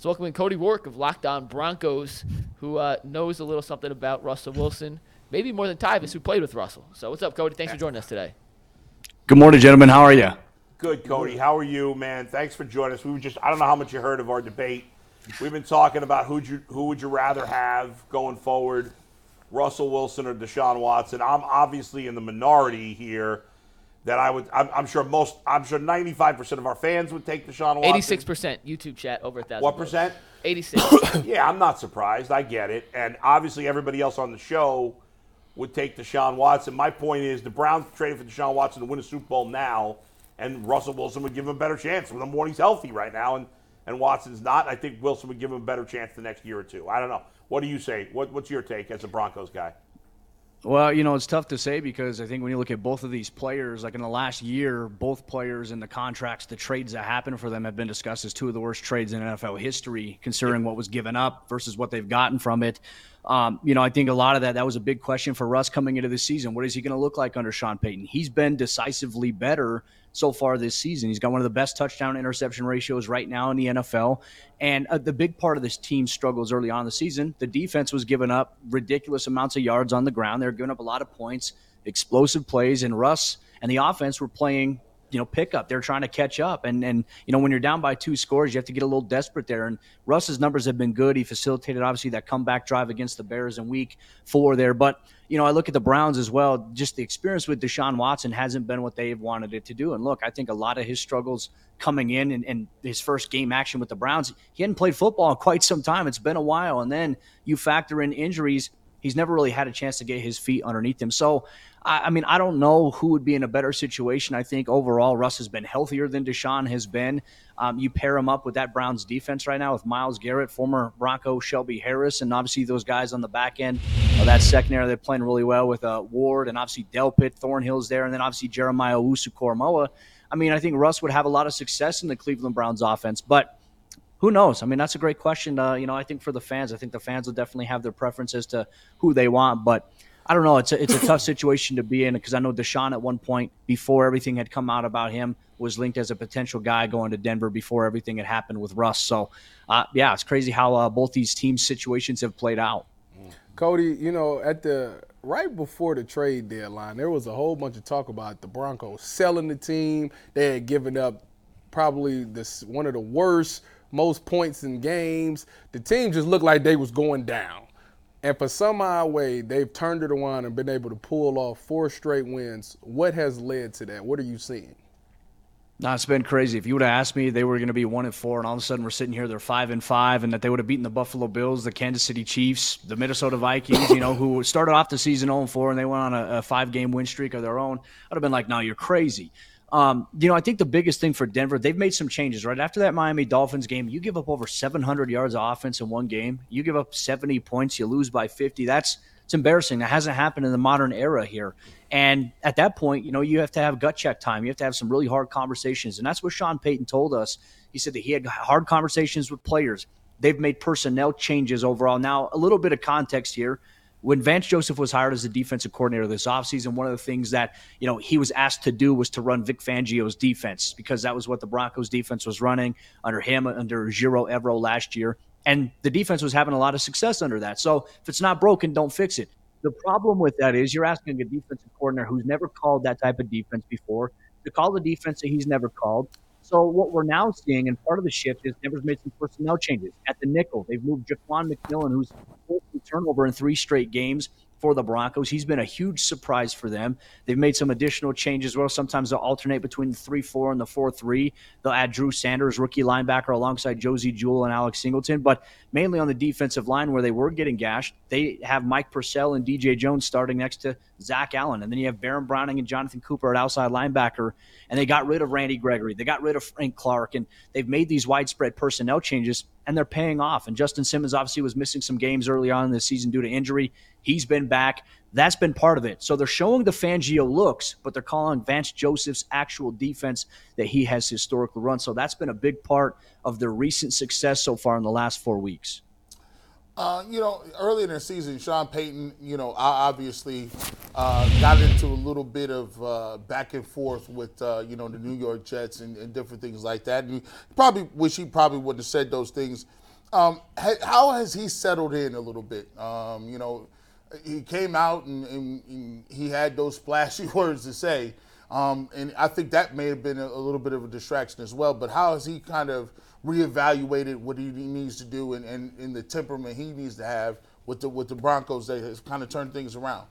Let's welcome in Cody Roark of Locked On Broncos, who uh, knows a little something about Russell Wilson, maybe more than Tyvis, who played with Russell. So what's up, Cody? Thanks for joining us today. Good morning, gentlemen. How are you? Good, Cody. How are you, man? Thanks for joining us. We were just, I don't know how much you heard of our debate. We've been talking about who you, who would you rather have going forward, Russell Wilson or Deshaun Watson. I'm obviously in the minority here that I would. I'm, I'm sure most. I'm sure 95 percent of our fans would take Deshaun Watson. Eighty-six percent YouTube chat over a thousand. What percent? Eighty-six. yeah, I'm not surprised. I get it, and obviously everybody else on the show would take Deshaun Watson. My point is the Browns traded for Deshaun Watson to win a Super Bowl now, and Russell Wilson would give him a better chance. With him when he's healthy right now, and and Watson's not. I think Wilson would give him a better chance the next year or two. I don't know. What do you say? What, what's your take as a Broncos guy? Well, you know, it's tough to say because I think when you look at both of these players, like in the last year, both players and the contracts, the trades that happened for them have been discussed as two of the worst trades in NFL history, considering what was given up versus what they've gotten from it. Um, you know, I think a lot of that that was a big question for Russ coming into the season. What is he going to look like under Sean Payton? He's been decisively better so far this season. He's got one of the best touchdown interception ratios right now in the NFL. And uh, the big part of this team's struggles early on the season, the defense was giving up ridiculous amounts of yards on the ground. They're giving up a lot of points, explosive plays, and Russ and the offense were playing you know pickup. They're trying to catch up, and and you know when you're down by two scores, you have to get a little desperate there. And Russ's numbers have been good. He facilitated obviously that comeback drive against the Bears in Week Four there, but you know I look at the Browns as well. Just the experience with Deshaun Watson hasn't been what they've wanted it to do. And look, I think a lot of his struggles coming in and, and his first game action with the Browns, he hadn't played football in quite some time. It's been a while, and then you factor in injuries. He's never really had a chance to get his feet underneath him. So I, I, mean, I don't know who would be in a better situation. I think overall, Russ has been healthier than Deshaun has been. Um, you pair him up with that Browns defense right now with Myles Garrett, former Bronco Shelby Harris, and obviously those guys on the back end of that secondary. They're playing really well with uh, Ward and obviously Delpit, Thornhill's there, and then obviously Jeremiah Owusu-Koramoah. I mean, I think Russ would have a lot of success in the Cleveland Browns offense, but who knows? I mean, that's a great question. Uh, you know, I think for the fans, I think the fans will definitely have their preferences to who they want, but I don't know. It's a, it's a tough situation to be in because I know Deshaun at one point before everything had come out about him was linked as a potential guy going to Denver before everything had happened with Russ. So, uh, yeah, it's crazy how uh, both these teams' situations have played out. Cody, you know, at the right before the trade deadline, there was a whole bunch of talk about the Broncos selling the team. They had given up probably this one of the worst, most points in games. The team just looked like they was going down. And for some odd way, they've turned it around and been able to pull off four straight wins. What has led to that? What are you seeing? No, it's been crazy. If you would have asked me they were going to be one and four, and all of a sudden we're sitting here, they're five and five, and that they would have beaten the Buffalo Bills, the Kansas City Chiefs, the Minnesota Vikings, you know, who started off the season 0 and 4 and they went on a, a five game win streak of their own, I'd have been like, no, you're crazy. Um, you know, I think the biggest thing for Denver, they've made some changes, right? After that Miami Dolphins game, you give up over 700 yards of offense in one game. You give up 70 points, you lose by 50. That's it's embarrassing. That hasn't happened in the modern era here. And at that point, you know, you have to have gut check time. You have to have some really hard conversations. And that's what Sean Payton told us. He said that he had hard conversations with players. They've made personnel changes overall. Now, a little bit of context here when Vance Joseph was hired as the defensive coordinator this offseason, one of the things that, you know, he was asked to do was to run Vic Fangio's defense because that was what the Broncos defense was running under him, under Ejiro Evero last year. And the defense was having a lot of success under that. So if it's not broken, don't fix it. The problem with that is you're asking a defensive coordinator who's never called that type of defense before to call the defense that he's never called. So what we're now seeing, and part of the shift is Denver's made some personnel changes at the nickel. They've moved Ja'Quan McMillian, who's turnover in three straight games for the Broncos. He's been a huge surprise for them. They've made some additional changes. Well, sometimes they'll alternate between the 3 4 and the 4 3. They'll add Drew Sanders, rookie linebacker, alongside Josey Jewell and Alex Singleton. But mainly on the defensive line where they were getting gashed, they have Mike Purcell and DJ Jones starting next to Zach Allen. And then you have Baron Browning and Jonathan Cooper at outside linebacker. And they got rid of Randy Gregory. They got rid of Frank Clark. And they've made these widespread personnel changes and they're paying off. And Justin Simmons obviously was missing some games early on in the season due to injury. He's been back. That's been part of it. So they're showing the Fangio looks, but they're calling Vance Joseph's actual defense that he has historically run. So that's been a big part of their recent success so far in the last four weeks. Uh, you know, early in the season, Sean Payton, you know, obviously uh, got into a little bit of uh, back and forth with, uh, you know, the New York Jets and, and, different things like that. And probably wish he probably wouldn't have said those things Um, how has he settled in a little bit? Um, you know, he came out and, and, and, he had those splashy words to say, um, and I think that may have been a, a, little bit of a distraction as well. But how has he kind of reevaluated what he needs to do and, and, and the temperament he needs to have with the with the Broncos that has kind of turned things around?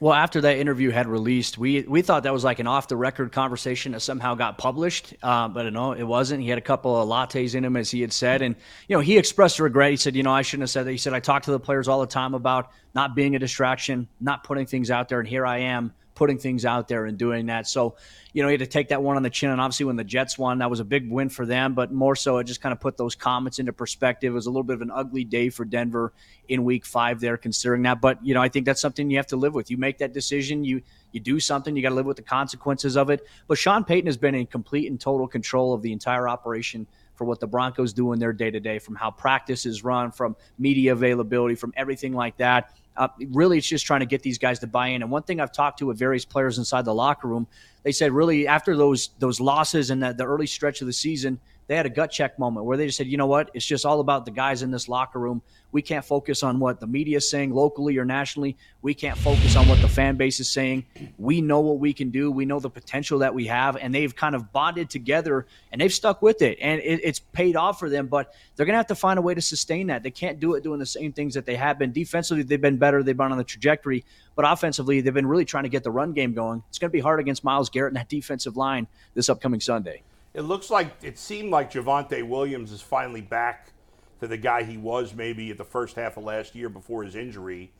Well, after that interview had released, we we thought that was like an off the record conversation that somehow got published, uh, but no, it wasn't. He had a couple of lattes in him, as he had said, and you know he expressed regret. He said, you know, I shouldn't have said that. He said, I talk to the players all the time about not being a distraction, not putting things out there, and here I am putting things out there and doing that. So, you know, he had to take that one on the chin. And obviously, when the Jets won, that was a big win for them. But more so, it just kind of put those comments into perspective. It was a little bit of an ugly day for Denver in Week Five there, considering that. But you know, I think that's something you have to live with. You make that decision. You you do something. You got to live with the consequences of it. But Sean Payton has been in complete and total control of the entire operation for what the Broncos do in their day to day, from how practice is run, from media availability, from everything like that. Uh, really, it's just trying to get these guys to buy in. And one thing I've talked to with various players inside the locker room, they said really after those those losses and the, the early stretch of the season, they had a gut check moment where they just said, you know what, it's just all about the guys in this locker room we can't focus on what the media is saying locally or nationally. We can't focus on what the fan base is saying. We know what we can do. We know the potential that we have, and they've kind of bonded together and they've stuck with it, and it, it's paid off for them. But they're going to have to find a way to sustain that. They can't do it doing the same things that they have been. Defensively, they've been better. They've been on the trajectory, but offensively, they've been really trying to get the run game going. It's going to be hard against Myles Garrett and that defensive line this upcoming Sunday. It looks like it seemed like Javonte Williams is finally back to the guy he was maybe at the first half of last year before his injury.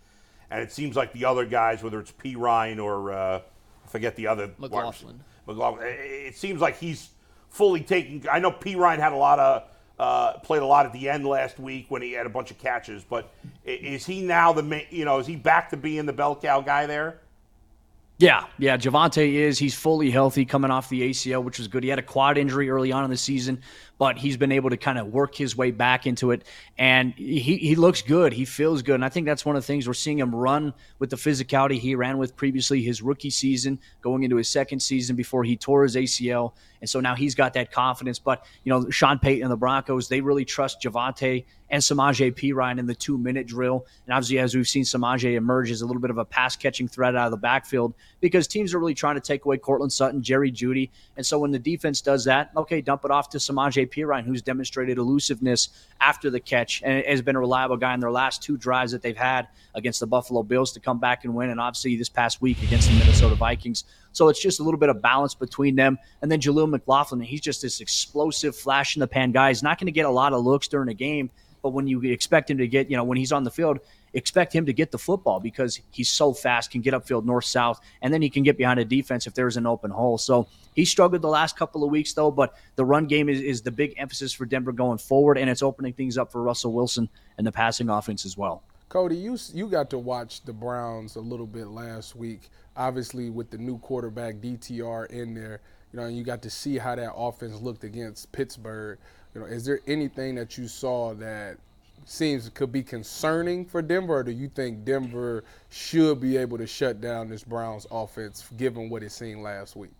And it seems like the other guys, whether it's P Ryan or uh, I forget the other McLaughlin. McLaughlin. It seems like he's fully taking. I know P Ryan had a lot of uh, played a lot at the end last week when he had a bunch of catches. But is he now the you know is he back to being the bell cow guy there? Yeah, yeah. Javonte is. He's fully healthy coming off the ACL, which was good. He had a quad injury early on in the season, but he's been able to kind of work his way back into it. And he, he looks good. He feels good. And I think that's one of the things we're seeing him run with the physicality he ran with previously his rookie season, going into his second season before he tore his ACL. And so now he's got that confidence. But, you know, Sean Payton and the Broncos, they really trust Javonte and Samaje Perine in the two minute drill. And obviously, as we've seen Samaje emerge as a little bit of a pass catching threat out of the backfield because teams are really trying to take away Courtland Sutton, Jerry Jeudy. And so when the defense does that, okay, dump it off to Samaje Perine, who's demonstrated elusiveness after the catch and has been a reliable guy in their last two drives that they've had against the Buffalo Bills to come back and win. And obviously, this past week against the Minnesota Vikings. So it's just a little bit of balance between them. And then Jaleel McLaughlin, he's just this explosive, flash in the pan guy. He's not going to get a lot of looks during a game, but when you expect him to get, you know, when he's on the field, expect him to get the football because he's so fast, can get upfield north south, and then he can get behind a defense if there's an open hole. So he struggled the last couple of weeks though, but the run game is, is the big emphasis for Denver going forward, and it's opening things up for Russell Wilson and the passing offense as well. Cody, you you got to watch the Browns a little bit last week. Obviously, with the new quarterback DTR in there, you know, and you got to see how that offense looked against Pittsburgh. You know, is there anything that you saw that seems could be concerning for Denver, or do you think Denver should be able to shut down this Browns offense given what it seen last week?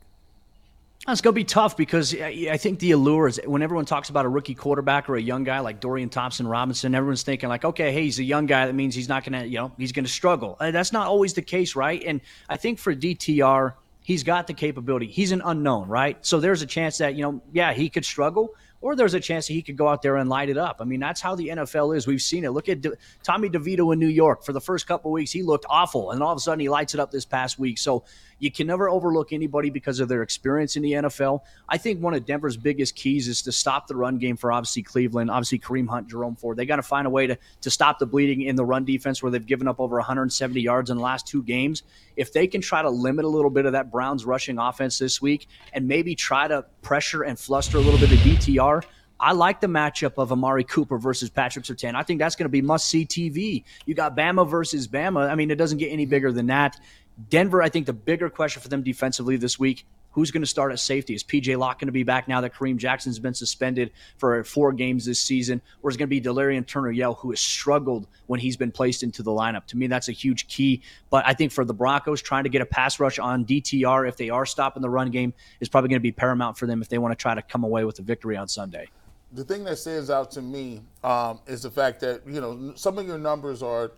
It's going to be tough because I think the allure is when everyone talks about a rookie quarterback or a young guy like Dorian Thompson Robinson, everyone's thinking like, okay, hey, he's a young guy. That means he's not going to, you know, he's going to struggle. Uh, that's not always the case, right? And I think for DTR, he's got the capability. He's an unknown, right? So there's a chance that, you know, yeah, he could struggle, or there's a chance that he could go out there and light it up. I mean, that's how the NFL is. We've seen it. Look at De- Tommy DeVito in New York. For the first couple weeks, he looked awful, and all of a sudden he lights it up this past week. So you can never overlook anybody because of their experience in the NFL. I think one of Denver's biggest keys is to stop the run game for obviously Cleveland, obviously Kareem Hunt, Jerome Ford. They got to find a way to, to stop the bleeding in the run defense where they've given up over 170 yards in the last two games. If they can try to limit a little bit of that Browns rushing offense this week and maybe try to pressure and fluster a little bit of DTR, I like the matchup of Amari Cooper versus Patrick Surtain. I think that's going to be must see TV. You got Bama versus Bama. I mean, it doesn't get any bigger than that. Denver, I think the bigger question for them defensively this week who's going to start at safety? Is PJ Locke going to be back now that Kareem Jackson's been suspended for four games this season? Or is it going to be Delarrin Turner Yell, who has struggled when he's been placed into the lineup? To me, that's a huge key. But I think for the Broncos, trying to get a pass rush on DTR, if they are stopping the run game, is probably going to be paramount for them if they want to try to come away with a victory on Sunday. the thing that stands out to me um, is the fact that you know some of your numbers are,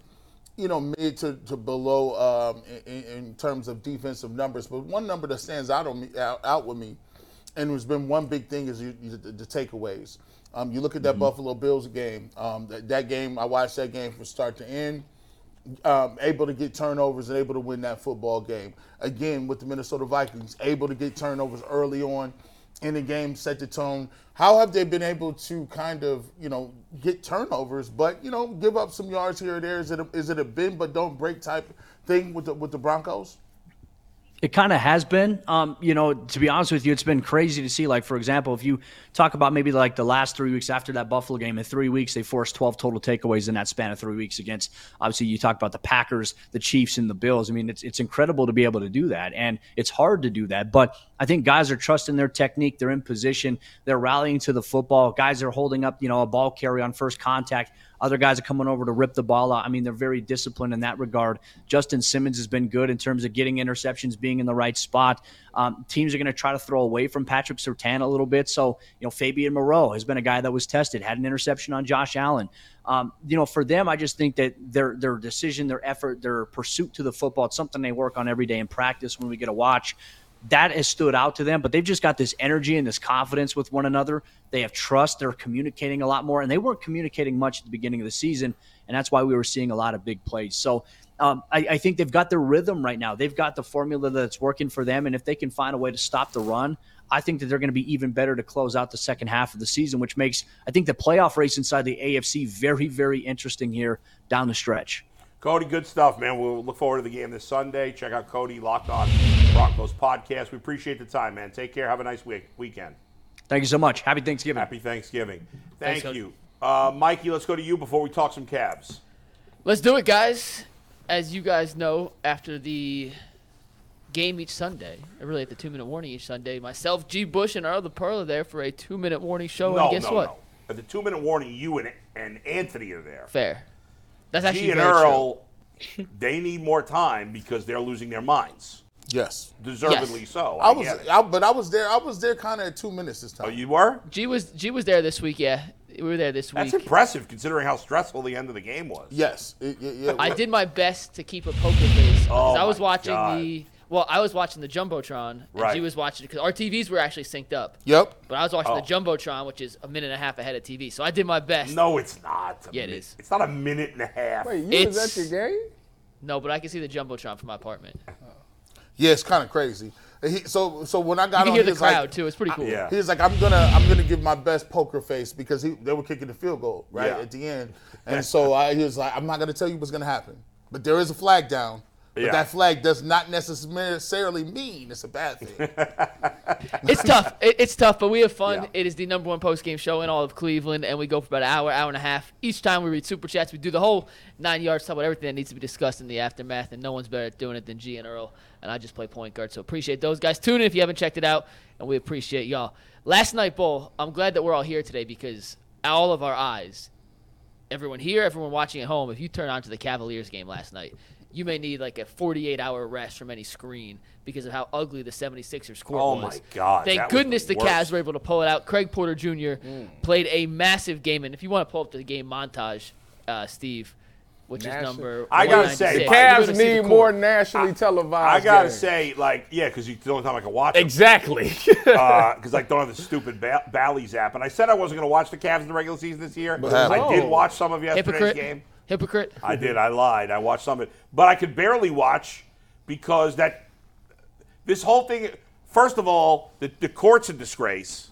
you know, mid to, to below um, in, in terms of defensive numbers. But one number that stands out on me out, out with me, and has been one big thing is you, you, the, the takeaways. Um, you look at that Buffalo Bills game. Um, that, that game, I watched that game from start to end. Um, able to get turnovers and able to win that football game. Again, with the Minnesota Vikings, able to get turnovers early on in the game, set the tone. How have they been able to kind of, you know, get turnovers, but you know, give up some yards here or there? Is it a, is it a bend but don't break type thing with the with the Broncos? It kind of has been. Um, you know, to be honest with you, it's been crazy to see. Like, for example, if you talk about maybe like the last three weeks after that Buffalo game, in three weeks, they forced 12 total takeaways in that span of three weeks against, obviously, you talk about the Packers, the Chiefs, and the Bills. I mean, it's, it's incredible to be able to do that. And it's hard to do that. But I think guys are trusting their technique. They're in position. They're rallying to the football. Guys are holding up, you know, a ball carry on first contact. Other guys are coming over to rip the ball out. I mean, they're very disciplined in that regard. Justin Simmons has been good in terms of getting interceptions, being in the right spot. Um, teams are going to try to throw away from Patrick Surtain a little bit. So, you know, Fabian Moreau has been a guy that was tested, had an interception on Josh Allen. Um, you know, for them, I just think that their their decision, their effort, their pursuit to the football, it's something they work on every day in practice when we get a watch that has stood out to them, but they've just got this energy and this confidence with one another. They have trust. They're communicating a lot more, and they weren't communicating much at the beginning of the season, and that's why we were seeing a lot of big plays. So um, I, I, think they've got their rhythm right now. They've got the formula that's working for them, and if they can find a way to stop the run, I think that they're going to be even better to close out the second half of the season, which makes I think the playoff race inside the AFC very, very interesting here down the stretch. Cody, good stuff, man. We'll look forward to the game this Sunday. Check out Cody Locked On Broncos podcast. We appreciate the time, man. Take care. Have a nice week weekend. Thank you so much. Happy Thanksgiving. Happy Thanksgiving. Thank Thanks, you. Uh, Mikey, let's go to you before we talk some Cavs. Let's do it, guys. As you guys know, after the game each Sunday, or really at the two minute warning each Sunday, myself, G. Bush, and our other Pearl are there for a two minute warning show. no, and guess no, what? no. At the two minute warning, you and, and Anthony are there. Fair. That's actually G and very true. Earl, they need more time because they're losing their minds. Yes. Deservedly Yes. so. I I, was. I, but I was there. I was there kind of at two minutes this time. Oh, you were? G was G was there this week. Yeah, we were there this week. That's impressive considering how stressful the end of the game was. yes. It, it, yeah, I did my best to keep a poker face. Oh I was watching God. the. Well, I was watching the jumbotron, and Right. G was watching because our TVs were actually synced up. Yep. But I was watching Oh. the jumbotron, which is a minute and a half ahead of TV. So I did my best. No, it's not. A Yeah, it min- is. It's not a minute and a half. Wait, you was It's- at your game? No, but I can see the jumbotron from my apartment. Yeah, it's kind of crazy. He, so, so when I got You can on, hear he the was like- crowd too. It's pretty cool. Yeah. He was like, "I'm gonna, I'm gonna give my best poker face because he, they were kicking the field goal right Yeah. at the end, and so I, he was like, "I'm not gonna tell you what's gonna happen, but there is a flag down, but Yeah. that flag does not necessarily mean it's a bad thing." It's tough. It, it's tough, but we have fun. Yeah. It is the number one post game show in all of Cleveland, and we go for about an hour, hour and a half. Each time we read super chats, we do the whole nine yards, talk about everything that needs to be discussed in the aftermath, and no one's better at doing it than G and Earl. And I just play point guard, so appreciate those guys. Tune in if you haven't checked it out, and we appreciate y'all. Last night, Bull, I'm glad that we're all here today because all of our eyes, everyone here, everyone watching at home, if you turn on to the Cavaliers game last night, you may need like a 48 hour rest from any screen because of how ugly the 76ers score Oh was. my God, Thank that was the goodness the. Cavs were able to pull it out. Craig Porter Jr. played a massive game, and if you want to pull up the game montage, uh, Steve, which National- is number I gotta say, The Cavs gonna the need more nationally televised. I gotta games. say, like, yeah, because it's the only time I can watch it. Exactly. Because I don't have the stupid ba- Bally's app. And I said I wasn't going to watch the Cavs in the regular season this year. I did Oh. watch some of yesterday's Hypocrite. game. Hypocrite. I did. I lied. I watched some of it, but I could barely watch because that this whole thing. First of all, the, the court's a disgrace.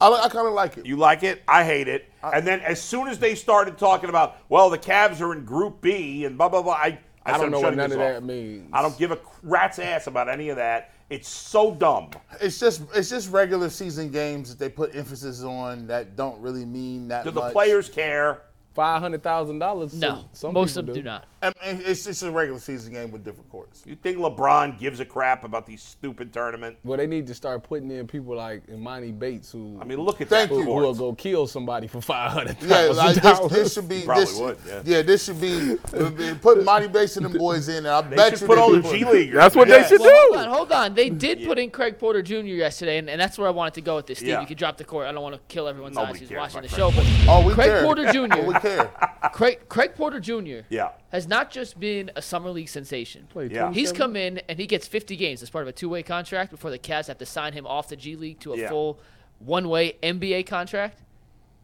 I, I kind of like it. You like it? I hate it. and then as soon as they started talking about, well, the Cavs are in Group B and blah blah blah, I I, I don't I'm know what none this of that means. I don't give a rat's ass about any of that. It's so dumb. It's just, it's just regular season games that they put emphasis on that don't really mean that Do the much. players care? Five hundred thousand dollars. No, some most of people them do not. I mean, it's just a regular season game with different courts. You think LeBron gives a crap about these stupid tournament? Well, they need to start putting in people like Emoni Bates who I mean, look at Thank that. you. who will go kill somebody for five hundred Yeah, thousand like this, dollars. this should be. Probably this, would, yeah. this should be. Uh, put Monty Bates and them boys in there. I They bet should you put they all the G League. That's what Yeah. they should Well, hold on, hold on. They did put in Craig Porter Jr. yesterday, and, and that's where I wanted to go with this. Steve, Yeah. you could drop the court. I don't want to kill everyone's Nobody eyes who's watching the about show, but Oh, we Craig care. Porter Jr. care. Craig, Craig Porter Jr. Yeah. has not just been a summer league sensation. Played Yeah. He's come in and he gets 50 games as part of a two-way contract before the Cavs have to sign him off the G League to a Yeah. full one-way NBA contract.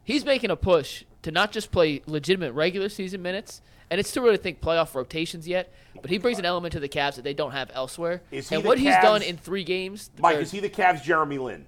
He's making a push to not just play legitimate regular season minutes, and it's too early to think playoff rotations yet. But he brings an element to the Cavs that they don't have elsewhere. Is he and the what he's done in three games, Mike, or- is he the Cavs' Jeremy Lin?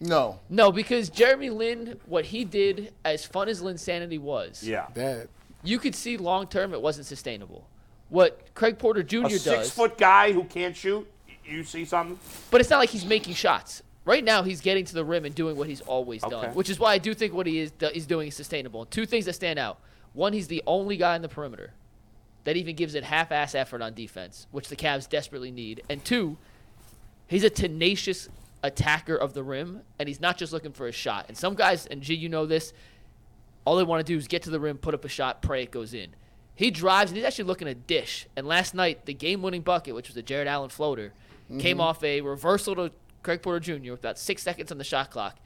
No. no, because Jeremy Lin, what he did, as fun as Linsanity was, Yeah. That you could see long term it wasn't sustainable. What Craig Porter Jr. A does, six foot guy who can't shoot. You see something? But it's not like he's making shots. Right now, he's getting to the rim and doing what he's always Okay. done, which is why I do think what he is is doing is sustainable. Two things that stand out: one, he's the only guy in the perimeter that even gives it half-ass effort on defense, which the Cavs desperately need, and two, he's a tenacious attacker of the rim, and he's not just looking for a shot. And some guys, and G, you know this, all they want to do is get to the rim, put up a shot, pray it goes in. He drives, and he's actually looking to dish. And last night, the game-winning bucket, which was a Jarrett Allen floater, mm-hmm. came off a reversal to Craig Porter Jr. with about six seconds on the shot clock.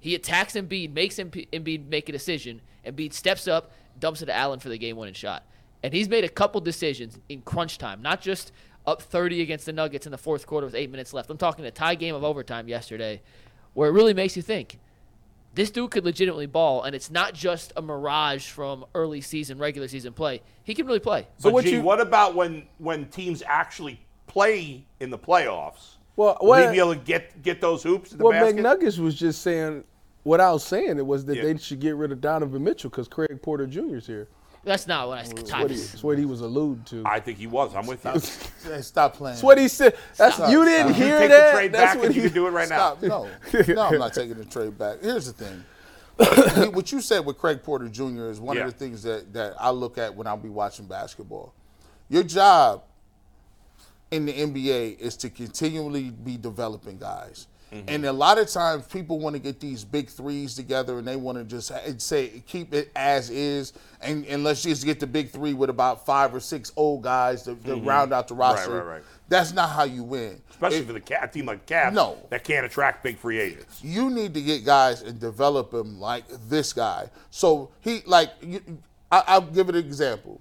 He attacks Embiid, makes Embi- Embiid make a decision. And Embiid steps up, dumps it to Allen for the game-winning shot. And he's made a couple decisions in crunch time, not just up 30 against the Nuggets in the fourth quarter with eight minutes left. I'm talking a tie game of overtime yesterday, where it really makes you think this dude could legitimately ball, and it's not just a mirage from early season, regular season play. He can really play. So what G, you- what about when when teams actually play in the playoffs? Well, Will he what- be able to get get those hoops in the Well, basket? McNuggets was just saying, what I was saying it, was that Yeah. they should get rid of Donovan Mitchell because Craig Porter Jr. is here. That's not what I That's what, he, that's what he was alluded to. I think he was. I'm with you. Hey, stop playing. That's what he said. That's Stop, you didn't. You hear take that. the trade That's back what and you he- can do it right now. Stop. No. No, I'm not taking the trade back. Here's the thing. what you said with Craig Porter Jr. is one Yeah. of the things that, that I look at when I'll be watching basketball. Your job in the NBA is to continually be developing guys. Mm-hmm. And a lot of times people want to get these big threes together and they want to just say keep it as is and, and let's just get the big three with about five or six old guys to, to mm-hmm. round out the roster. right, right. right. That's not how you win. Especially If- for the Ca- team like the Cavs No. that can't attract big free agents. you need to get guys and develop them like this guy. So he like you, I, I'll give it an example.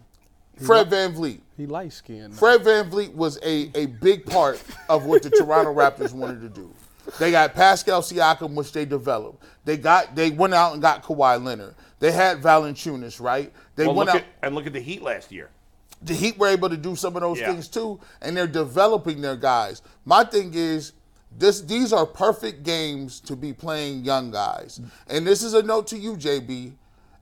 Fred VanVleet. He light skinned. Fred VanVleet was a, a big part of what the Toronto Raptors wanted to do. They got Pascal Siakam, which they developed. They got they went out and got Kawhi Leonard. They had Valanciunas, right? They Well, went out. at, and look at the Heat last year. the Heat were able to do some of those Yeah. things too, and they're developing their guys. My thing is, this these are perfect games to be playing young guys. And this is a note to you, JB.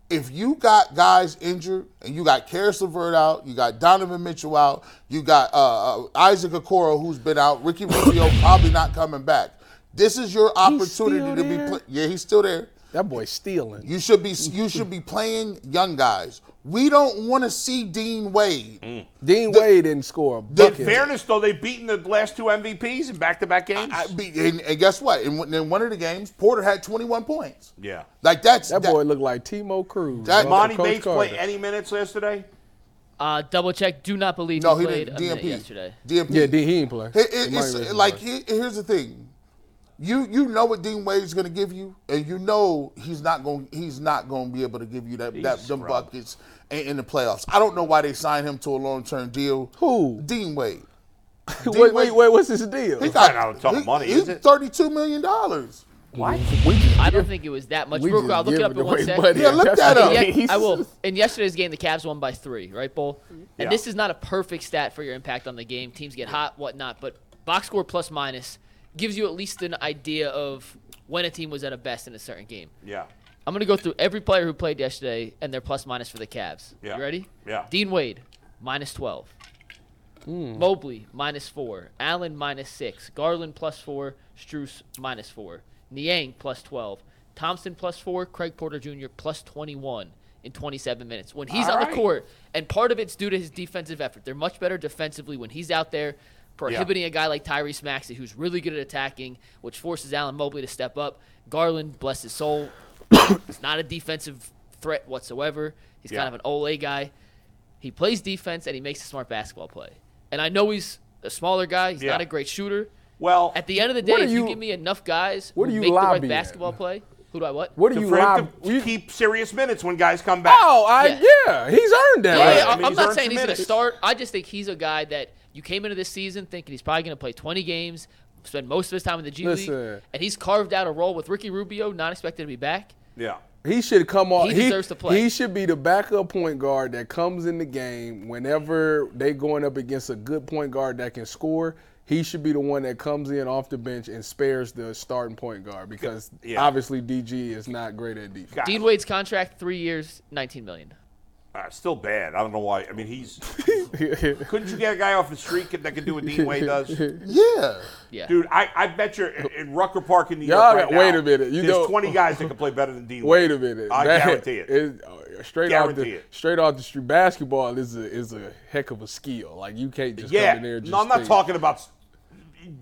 If you got guys injured and you got Caris LeVert out, you got Donovan Mitchell out, you got uh, uh, Isaac Okoro who's been out, Ricky Rubio probably not coming back. This is your opportunity to be. there? Play- yeah, he's still there. That boy's stealing. You should be you should be playing young guys. We don't want to see Dean Wade. Mm. Dean Wade didn't score a In fairness, though, they've beaten the last two MVPs in back-to-back games. I be, and, and guess what? In, one- in one of the games, Porter had 21 points. yeah. Like that's that boy looked like Timo Cruz. That- Monty Coach Bates Carter. play any minutes yesterday? Uh, double check. Do not believe No, he he played didn't. a DMP yesterday. DMP. Yeah, D, he ain't play. It- it- He it's like he- here's the thing. You you know what Dean Wade is going to give you, and you know he's not going he's not going to be able to give you that that He's them scrub. buckets in, in the playoffs. I don't know why they signed him to a long term deal. Who? Dean Wade. wait, wait, wait. What's his deal? He probably not a ton of he- money, he's? Thirty-two million dollars. What? I don't think it was that much. we Real quick, I'll look it up in one away Yeah, look That's that up. Yeah, I will. In yesterday's game, the Cavs won by three, right, Bull? And Yeah. this is not a perfect stat for your impact on the game. Teams get hot, whatnot, but box score plus minus gives you at least an idea of when a team was at a best in a certain game. Yeah. I'm going to go through every player who played yesterday and their plus minus for the Cavs. Yeah. You ready? Yeah. Dean Wade, minus 12. Hmm. Mobley, minus 4. Allen, minus 6. Garland, plus 4. Strus, minus 4. Niang, plus 12. Thompson, plus 4. Craig Porter Jr., plus 21. in 27 minutes. When he's All on right. the court, and part of it's due to his defensive effort. They're much better defensively when he's out there, prohibiting a guy like Tyrese Maxey, who's really good at attacking, which forces Allen Mobley to step up. Garland, bless his soul, is not a defensive threat whatsoever. He's Yeah. kind of an Ole guy. He plays defense and he makes a smart basketball play. And I know he's a smaller guy. He's Yeah. not a great shooter. Well, At the end of the day, if you, you- give me enough guys what who are you make the right lobbying? basketball play, who do I what? What do you for lob? to keep serious minutes when guys come back. Oh, I Yeah. yeah. he's earned that. Yeah, right? yeah, I I'm, mean, I'm not saying he's going to start. I just think he's a guy that you came into this season thinking he's probably going to play 20 games, spend most of his time in the G League, and he's carved out a role with Ricky Rubio, not expected to be back. Yeah. He should come on. He deserves to play. He should be the backup point guard that comes in the game whenever they going up against a good point guard that can score. He should be the one that comes in off the bench and spares the starting point guard because Yeah. obviously DG is not great at defense. God, Dean Wade's contract, three years, 19 million. Uh, still bad. I don't know why. I mean, he's. couldn't you get a guy off the street that could do what Dean Wade does? Yeah. Yeah. Dude, I, I bet you in- in Rucker Park in New York right got- wait now, a minute, you there's know- 20 guys that can play better than Dean Wait Wade. a minute. I That- guarantee it. it- uh, straight out Guarantee the it. straight off the street, basketball is a is a heck of a skill. Like you can't just yeah. come in there. And just no, I'm not think- talking about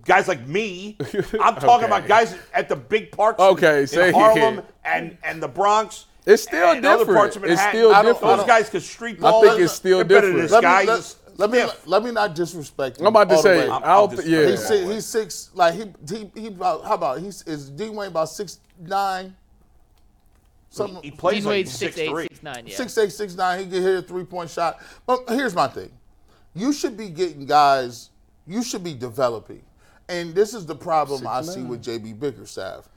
guys like me. I'm talking Okay. about guys at the big parks Okay, in, say- in Harlem and, and the Bronx. It's still and other different. parts of It's still I don't- different. Those guys can street I think it's still They're better than different. Let me, let, Just- let me let me not disrespect. Him I'm about to say. I'm- I'll I'm th- yeah. He's six, he's six. Like he he he about how about he's is Dean Wayne about six nine. Something he plays Dean like Wade's 6'3". 6'8", 6'9", yeah. six eight six nine. He can hit a three point shot. But here's my thing: you should be getting guys. You should be developing, and this is the problem I see with JB Bickerstaff.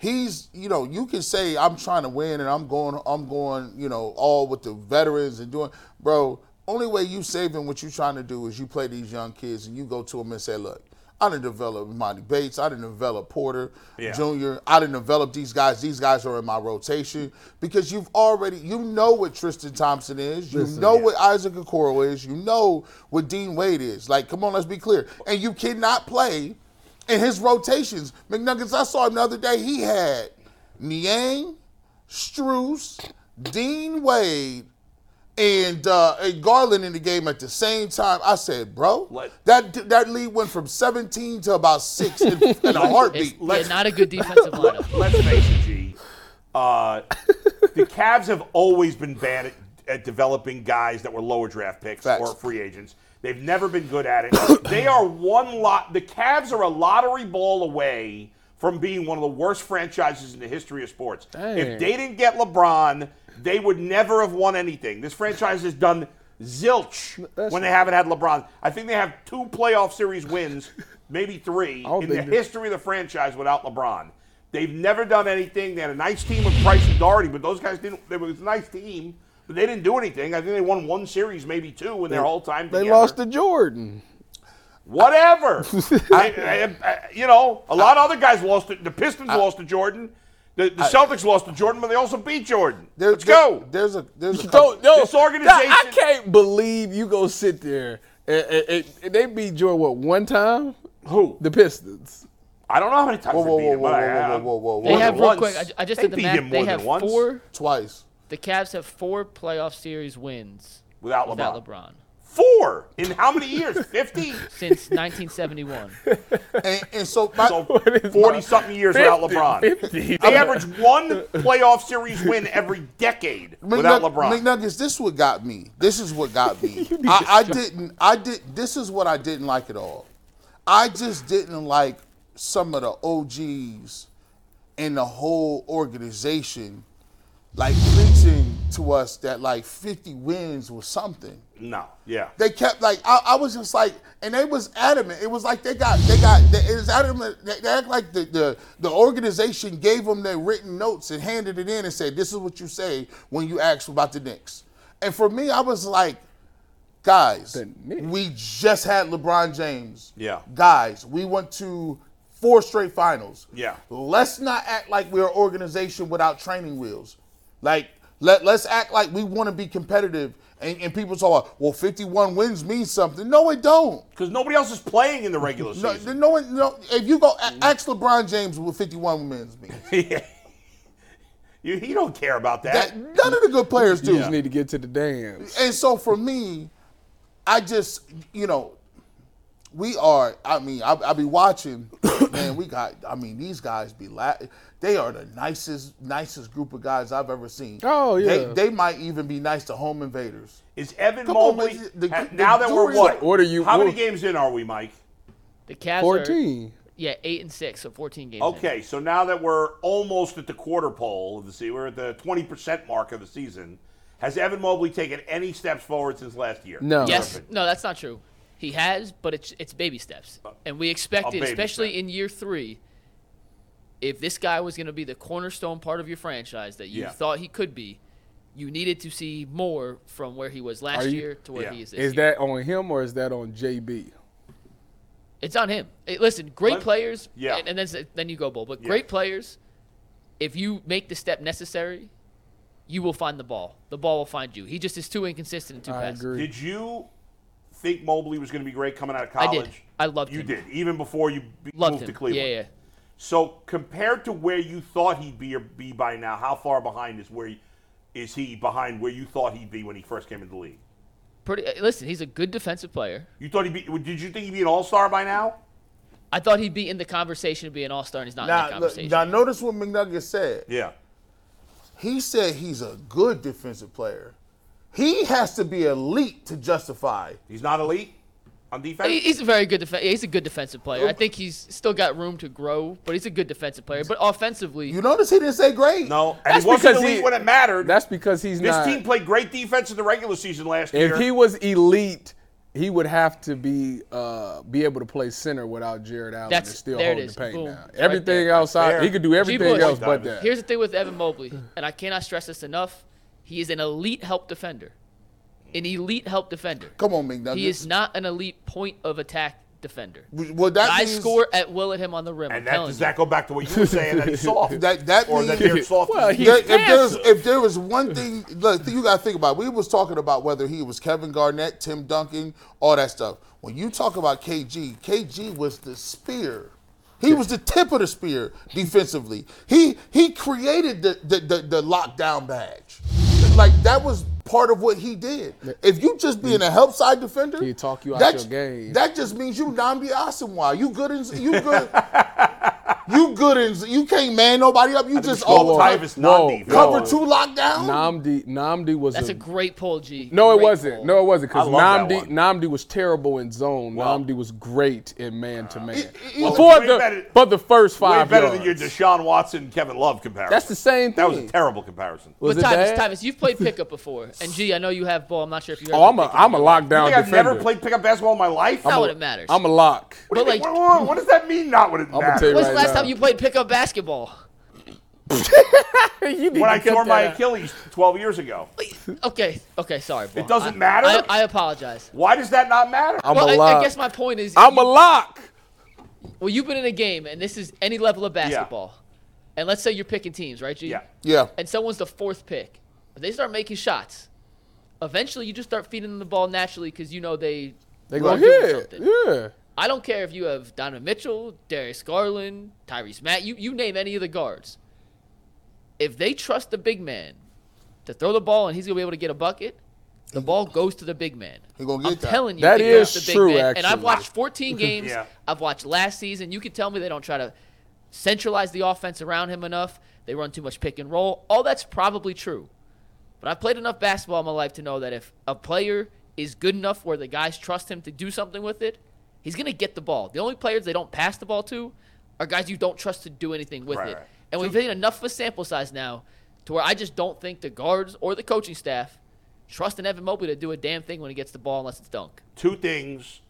He's, you know, you can say I'm trying to win and I'm going, I'm going, you know, all with the veterans and doing, bro. Only way you saving what you're trying to do is you play these young kids and you go to them and say, look, I didn't develop Monty Bates, I didn't develop Porter Yeah. Jr. I didn't develop these guys. These guys are in my rotation because you've already, you know what Tristan Thompson is, you know what Isaac Okoro is, you know what Dean Wade is. Like, come on, let's be clear. And you cannot play in his rotations. McNuggets, I saw him the other day. He had Niang, Strus, Dean Wade, and, uh, and Garland in the game at the same time. I said, bro, Let- that that lead went from 17 to about six in, in a It's heartbeat. yeah, not a good defensive lineup. Let's face it, G. Uh, the Cavs have always been bad at, at developing guys that were lower draft picks Facts. or free agents. They've never been good at it. they are one lot. The Cavs are a lottery ball away from being one of the worst franchises in the history of sports. Dang. If they didn't get LeBron, they would never have won anything. This franchise has done zilch That's- when they haven't had LeBron. I think they have two playoff series wins, maybe three, in the history of the franchise without LeBron. They've never done anything. They had a nice team with Price and Daugherty, but those guys didn't. It was a nice team, but they didn't do anything. I think they won one series, maybe two, in their whole time They together. lost to Jordan. Whatever. I, I- I- you know, a lot of other guys lost. To, the Pistons lost to Jordan. The, the Celtics lost to Jordan, but they also beat Jordan. There- Let's there- go. There's a there's a couple, Don't, no, This organization- I can't believe you go sit there and, and- and they beat Jordan what one time? Who? The Pistons. I don't know how many times Whoa, they whoa, beat whoa, him, whoa, but I whoa, whoa, have. whoa, whoa, whoa. They have real quick. I, I just They did the math. They have once. four. twice. The Cavs have four playoff series wins Without LeBron. without LeBron Four in how many years? Fifty. since 1971. And, and so, my, So forty something years without LeBron. 50. They average one playoff series win every decade without McNug- LeBron. McNuggets, this is what got me. This is what got me. I, I didn't. I did. This is what I didn't like at all. I just didn't like some of the OGs in the whole organization, like preaching to us that like 50 wins was something. No, yeah. They kept like I, I was just like, and they was adamant. It was like they got they got they, it was adamant. They, they act like the, the the organization gave them their written notes and handed it in and said, "This is what you say when you ask about the Knicks." And for me, I was like, guys, we just had LeBron James. Yeah. Guys, we went to four straight finals. Yeah. Let's not act like we're an organization without training wheels. Like let let's act like we want to be competitive. And, and people talk, well, 51 wins means something. No, it don't. Because nobody else is playing in the regular No, season. no one. No, if you go a- ask LeBron James what 51 wins means. You, he don't care about that. That none of the good players do. You just need to get to the dance. And so for me, I just you know, we are. I mean, I, I be watching. man, we got. I mean, these guys be la- They are the nicest, nicest group of guys I've ever seen. Oh, yeah. They, they might even be nice to home invaders. Is Evan Come on, Mobley man, the- ha- the now that we're jury's what? What are you- How many what- games in are we, Mike? The Cavs are 14. yeah eight and six, so 14 games. in. Okay, so now that we're almost at the quarter pole of the season, we're at the 20% mark of the season. Has Evan Mobley taken any steps forward since last year? No. Yes, no, that's not true. He has, but it's it's baby steps, and we expected, especially step. in year three, if this guy was going to be the cornerstone part of your franchise that you Yeah. thought he could be, you needed to see more from where he was last you- year to where Yeah. he is this Is year. that on him or is that on JB? It's on him. Hey, listen, great Let- players. Yeah. And, and then then you go bull. But Yeah. great players, if you make the step necessary, you will find the ball. The ball will find you. He just is too inconsistent and too I fast. agree. Did you think Mobley was going to be great coming out of college? I college? did. I loved You him. did, even before you be- Loved moved him. to Cleveland. Yeah, yeah. So compared to where you thought he'd be or be by now, how far behind is where he, is he behind where you thought he'd be when he first came into the league? Pretty. uh, Listen, he's a good defensive player. You thought he'd be? Did you think he'd be an All Star by now? I thought he'd be in the conversation to be an all star, and he's not in that Now, look, conversation. now notice what McNugget said. Yeah. He said he's a good defensive player. He has to be elite to justify. He's not elite on defense. He- he's a very good def- He's a good defensive player. I think he's still got room to grow, but he's a good defensive player. But offensively, You notice he didn't say great. no, and That's he wasn't because elite he- when it mattered. That's because he's this not. team played great defense in the regular season last if year. If he was elite, he would have to be uh, be able to play center without Jarrett Allen That's- and still there it hold is. the paint Boom. down. Right Everything there. outside, Fair. he could do everything Bush. else but that. Here's the thing with Evan Mobley, and I cannot stress this enough. He is an elite help defender. An elite help defender. Come on, McNugget. He is not an elite point of attack defender. Well, that Guys means, score at will at him on the rim. And that, does you. that go back to what you were saying that he's soft? That that or means that they're soft? Well, as- he- There- if there's if there was one thing, look, you got to think about. It. We was talking about whether he was Kevin Garnett, Tim Duncan, all that stuff. When you talk about KG, KG was the spear. He was the tip of the spear defensively. He he created the the, the, the lockdown badge. Like that was part of what he did. If you just being a help side defender, He talk you out that- your game. That just means you Nnamdi Asomugha. You good in you good. you good in you can't man nobody up. You just called oh, Tyvis whoa, Cover two lockdown. Nnamdi Nnamdi was That's a, a great pull, G. no, it wasn't. pull. No, it wasn't because I love that Nnamdi. Nnamdi was terrible in zone. Well- Nnamdi was great in man to uh, man. it- For the better- but the first five. Way five better yards. than your Deshaun Watson, Kevin Love comparison. That's the same That was a terrible comparison. Was but it Tyvis. Tyvis, you've played pickup before, and G, I know you have ball. I'm not sure if you. Oh, I'm a I'm a I lockdown think I've never played pickup basketball in my life. Not What what it matters. I'm a lock. do you but mean? like- What- what- what does that mean? Not what it matters. When's the last now. time you played pickup basketball? You when I cut tore my out. Achilles 12 years ago. Okay, okay, sorry. Ball. It doesn't I- matter? I, I apologize. Why does that not matter? I'm well, a I, lock. I guess my point is, I'm a lock. well, you've been in a game, and this is any level of basketball, and let's say you're picking teams, right, G? yeah. Yeah. And someone's the fourth pick, but they start making shots. Eventually, you just start feeding them the ball naturally because you know they They go doing hit. Yeah. I don't care if you have Donovan Mitchell, Darius Garland, Tyrese Matt, you, you name any of the guards. If they trust the big man to throw the ball and he's going to be able to get a bucket, the ball goes to the big man. He gonna get I'm that. telling you, That it goes big true, man. And I've watched 14 games. Yeah. I've watched last season. You can tell me they don't try to centralize the offense around him enough. They run too much pick and roll. All that's probably true. But I've played enough basketball in my life to know that if a player is good enough where the guys trust him to do something with it, he's going to get the ball. The only players they don't pass the ball to are guys you don't trust to do anything with Right, it. right. And we've seen enough of a sample size now to where I just don't think the guards or the coaching staff trust in Evan Mobley to do a damn thing when he gets the ball unless it's dunk. Two things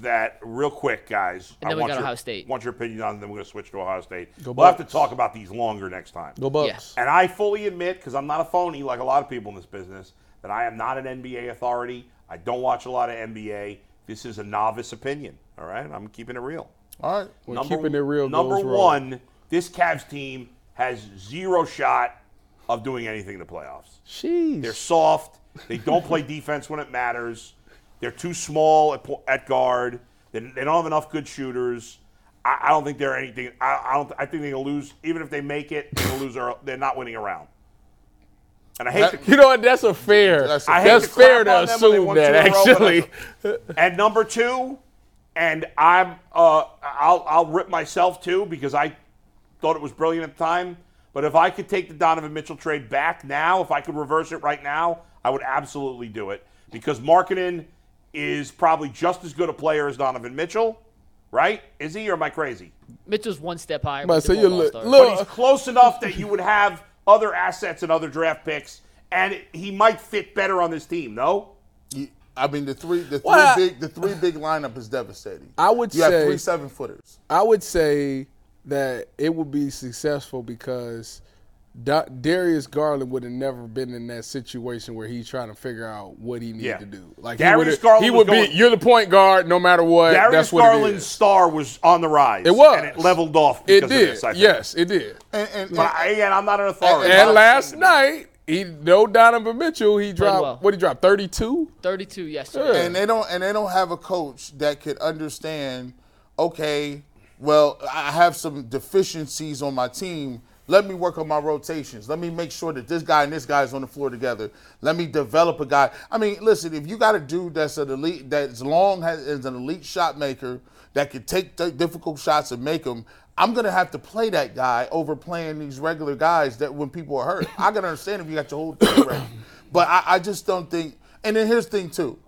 that, real quick, guys. And then we want got your, Ohio State. Want your opinion on, and then we're going to switch to Ohio State. Go we'll have to talk about these longer next time. Go Bucks. And I fully admit, because I'm not a phony like a lot of people in this business, that I am not an NBA authority. I don't watch a lot of NBA. This is a novice opinion. All right, I'm keeping it real. All right. When keeping it real Number goes wrong. one, this Cavs team has zero shot of doing anything in the playoffs. Sheesh. They're soft. They don't play defense when it matters. They're too small at, at guard. They, they don't have enough good shooters. I, I don't think they're anything. I, I don't. I think they're gonna lose. Even if they make it, they're lose. They're not winning a round. And I hate to You know what? That's a fair. That's That's, a- I hate to fair to on them when they assume that two row, actually. And number two, and I'm uh, I'll I'll rip myself too because I thought it was brilliant at the time. But if I could take the Donovan Mitchell trade back now, if I could reverse it right now, I would absolutely do it because Markkanen is probably just as good a player as Donovan Mitchell, right? Is he or am I crazy? Mitchell's one step higher. But but so they're you both look. But look he's close enough that you would have other assets and other draft picks, and he might fit better on this team. No. I mean, the three, the three Well, big, the three big lineup is devastating. I would you have say- three seven footers. I would say that it would be successful because Da- Darius Garland would have never been in that situation where he's trying to figure out what he needed Yeah. to do. Like Darius he would, Garland he was would going- be. You're the point guard, no matter what. Darius that's what Garland's star was on the rise. It was. and it leveled off. It did. Of this, I think. yes, it did. And, and, But I, again, I'm not an authority. And I'm last night, he no Donovan Mitchell. He dropped well. what he dropped thirty two. 32 yesterday. Yeah. and they don't and they don't have a coach that could understand okay well i have some deficiencies on my team let me work on my rotations. Let me make sure that this guy and this guy is on the floor together. Let me develop a guy. I mean listen if you got a dude that's an elite that's long has is an elite shot maker that can take the difficult shots and make them i'm gonna have to play that guy over playing these regular guys that when people are hurt. I can understand if you got your whole team ready. But I, I just don't think and then here's the thing too.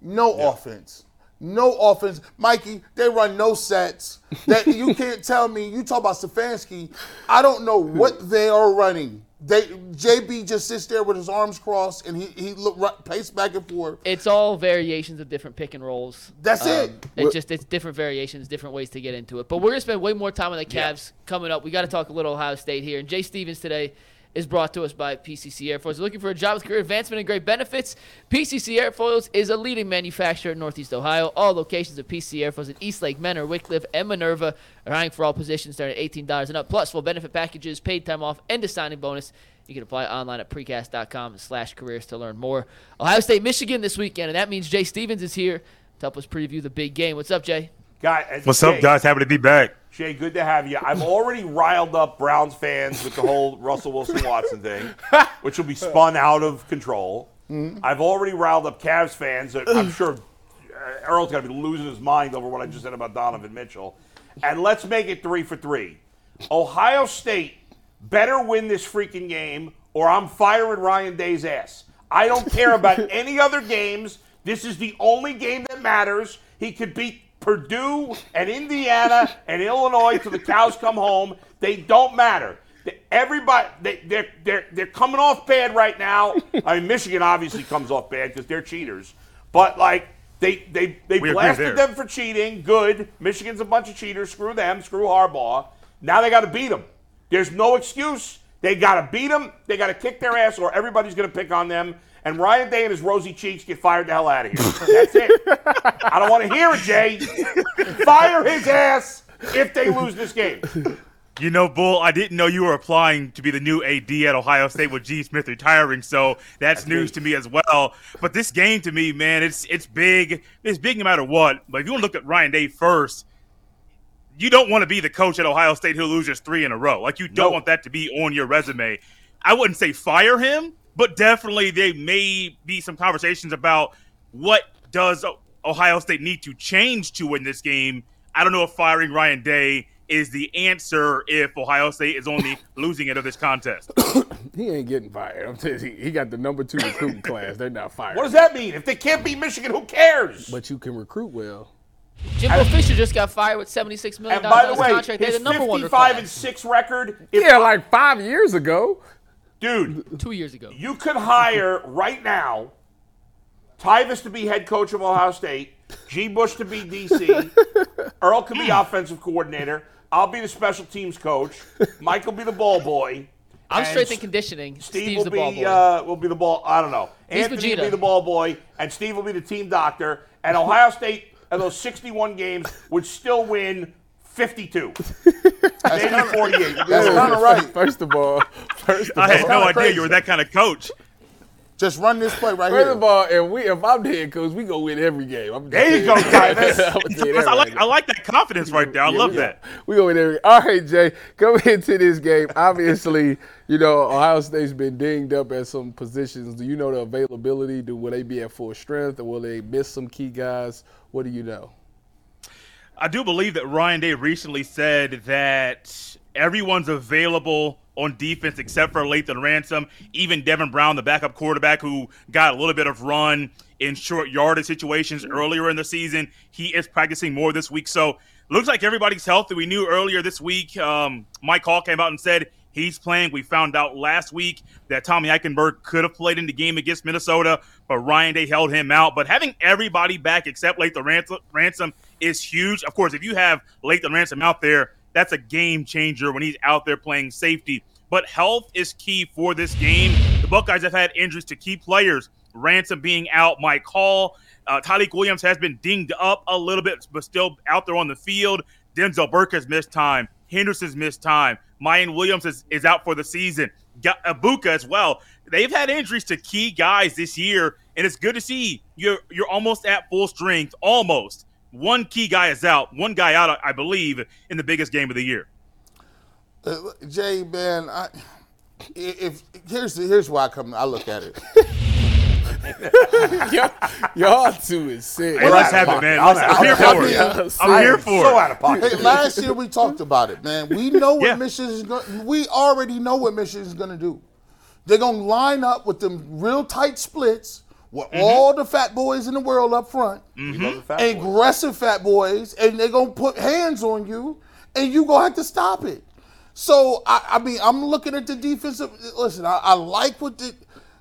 No offense. No offense. Mikey, they run no sets. That you can't tell me. You talk about Stefanski. I don't know what they are running. They JB just sits there with his arms crossed and he he look right, pace back and forth. It's all variations of different pick and rolls. That's it. Um, It's just it's different variations, different ways to get into it. But we're gonna spend way more time on the Cavs coming up. We got to talk a little Ohio State here. And Jay Stephens today is brought to us by PCC Airfoils. Looking for a job with career advancement and great benefits? PCC Airfoils is a leading manufacturer in Northeast Ohio. All locations of PCC Airfoils in Eastlake, Mentor, Wickliffe, and Minerva are hiring for all positions starting at $18 and up, plus full benefit packages, paid time off, and a signing bonus. You can apply online at precast.com slash careers to learn more. Ohio State, Michigan this weekend, and that means Jay Stephens is here to help us preview the big game. What's up, Jay? What's Jay, up, guys? Happy to be back. Jay, good to have you. I've already riled up Browns fans with the whole Russell Wilson Watson thing, which will be spun out of control. Mm-hmm. I've already riled up Cavs fans. I'm sure uh, Earl's Earl's got to be losing his mind over what I just said about Donovan Mitchell. And let's make it three for three. Ohio State better win this freaking game, or I'm firing Ryan Day's ass. I don't care about any other games. This is the only game that matters. He could beat Purdue and Indiana and Illinois till the cows come home. They don't matter. Everybody, they, they're, they're, they're coming off bad right now. I mean, Michigan obviously comes off bad because they're cheaters. But, like, they, they, they We blasted them for cheating. Good. Michigan's a bunch of cheaters. Screw them. Screw Harbaugh. Now they got to beat them. There's no excuse. They got to beat them. They got to kick their ass, or everybody's going to pick on them. And Ryan Day and his rosy cheeks get fired the hell out of here. That's it. I don't want to hear it, Jay. Fire his ass if they lose this game. You know, Bull, I didn't know you were applying to be the new AD at Ohio State with Gene Smith retiring, so that's, news me. to me as well. But this game to me, man, it's it's big. It's big no matter what. But if you want to look at Ryan Day first, you don't want to be the coach at Ohio State who loses three in a row. Like you don't No. want that to be on your resume. I wouldn't say fire him, but definitely there may be some conversations about what does Ohio State need to change to win this game. I don't know if firing Ryan Day is the answer if Ohio State is only losing it of this contest. He ain't getting fired. I'm telling you, he got the number two recruiting class. They're not fired. What does that mean? If they can't beat Michigan, who cares? But you can recruit well. Jimbo Fisher just got fired with $76 million and by the his way, contract. They're his the number one 55 and 6 record, if, Yeah, like five years ago. Dude, two years ago. You could hire right now Tyvis to be head coach of Ohio State, G. Bush to be DC, Earl could be offensive coordinator. I'll be the special teams coach. Mike will be the ball boy. I'm strength and conditioning. Steve Steve's will the be. Uh, will be the ball. I don't know. He's Anthony will be the ball boy, and Steve will be the team doctor. And Ohio State, in those 61 games, would still win 52, maybe 48. That's kind of right. First of all, first of I had all, no idea crazy. you were that kind of coach. Just run this play right First here. of all, if we if I'm the head coach, we gonna win every game. I'm There you go, Titus. I like I like that confidence right there. I love that. We gonna win every. All right, Jay, coming into this game, obviously, you know Ohio State's been dinged up at some positions. Do you know the availability? Do will they be at full strength, or will they miss some key guys? What do you know? I do believe that Ryan Day recently said that everyone's available on defense except for Lathan Ransom. Even Devin Brown, the backup quarterback who got a little bit of run in short yardage situations earlier in the season, he is practicing more this week. So looks like everybody's healthy. We knew earlier this week, um, Mike Hall came out and said he's playing. We found out last week that Tommy Eichenberg could have played in the game against Minnesota, but Ryan Day held him out. But having everybody back except Lathan Ransom, Ransom is huge. Of course, if you have Lathan Ransom out there, that's a game changer when he's out there playing safety. But health is key for this game. The Buckeyes have had injuries to key players. Ransom being out, Mike Hall, uh, Tyleik Williams has been dinged up a little bit, but still out there on the field. Denzel Burke has missed time. Henderson's missed time. Miyan Williams is, is out for the season. Egbuka as well. They've had injuries to key guys this year, and it's good to see you're you're almost at full strength. Almost one key guy is out. One guy out, I believe, in the biggest game of the year. Uh, Jay, man, I, if here's here's why I come. I look at it. y'all, y'all two is sick. Hey, let's have it, man. I'm I'm here for it. I'm I here am for so out of pocket. Hey, last year we talked about it, man. We know what Yeah. Michigan is going. We already know what Michigan is going to do. They're going to line up with them real tight splits with Mm-hmm. all the fat boys in the world up front, the fat aggressive fat boys, and they're going to put hands on you, and you going to have to stop it. So I, I mean, I'm looking at the defensive. Listen, I, I like what the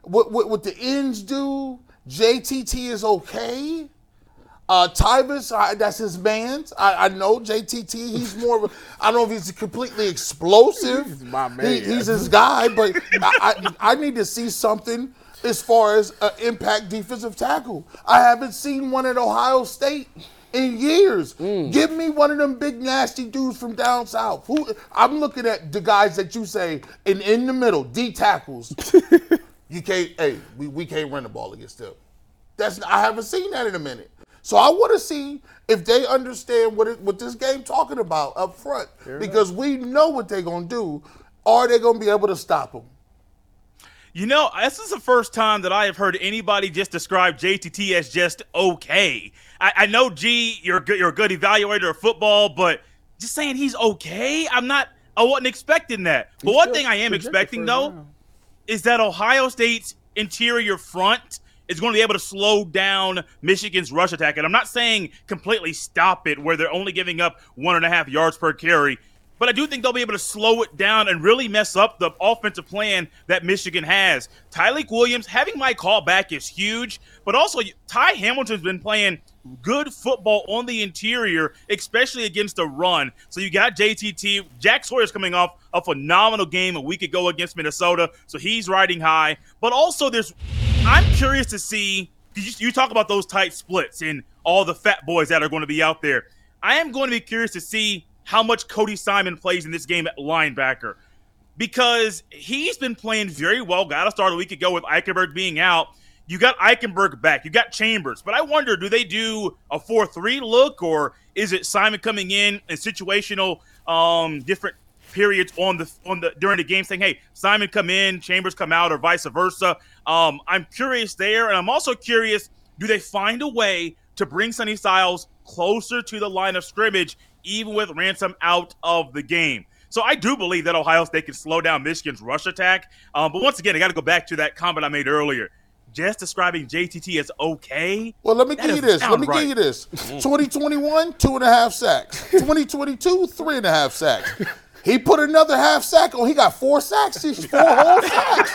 what, what what the ends do. JTT is okay. Uh, Tyvis, I, that's his man. I, I know JTT. He's more. Of a, I don't know if he's completely explosive. He's my He- man. he's his guy, but I, I, I need to see something as far as an impact defensive tackle. I haven't seen one at Ohio State in years. Mm. Give me one of them big nasty dudes from down south. Who I'm looking at the guys that you say in in the middle, D tackles. you can't. Hey, we, we can't run the ball against them. That's I haven't seen that in a minute. So I want to see if they understand what it, what this game talking about up front because we know what they're gonna do. Are they gonna be able to stop them? You know, this is the first time that I have heard anybody just describe JTT as just okay. I, I know, G, you're a good, you're a good evaluator of football, but just saying he's okay, I'm not. I wasn't expecting that. But one thing I am expecting though round. is that Ohio State's interior front is going to be able to slow down Michigan's rush attack. And I'm not saying completely stop it where they're only giving up one and a half yards per carry, but I do think they'll be able to slow it down and really mess up the offensive plan that Michigan has. Tyleik Williams, having Mike Hall back is huge, but also Ty Hamilton's been playing good football on the interior, especially against the run. So you got JTT. Jack Sawyer's coming off a phenomenal game a week ago against Minnesota, so he's riding high. But also, there's I'm curious to see. You talk about those tight splits and all the fat boys that are going to be out there. I am going to be curious to see how much Cody Simon plays in this game at linebacker because he's been playing very well. Got to start a week ago with Eichenberg being out. You got Eichenberg back. You got Chambers. But I wonder, do they do a 4 3 look or is it Simon coming in in situational um, different periods on the on the during the game saying, hey, Simon come in, Chambers come out, or vice versa? Um, I'm curious there. And I'm also curious, do they find a way to bring Sonny Styles closer to the line of scrimmage, even with Ransom out of the game? So I do believe that Ohio State can slow down Michigan's rush attack. Um, but once again, I got to go back to that comment I made earlier. Just describing JTT as okay. Well, let me give you this. Let me right. give you this. 2021, two and a half sacks. 2022, three and a half sacks. He put another half sack on. He got four sacks. He's four whole sacks.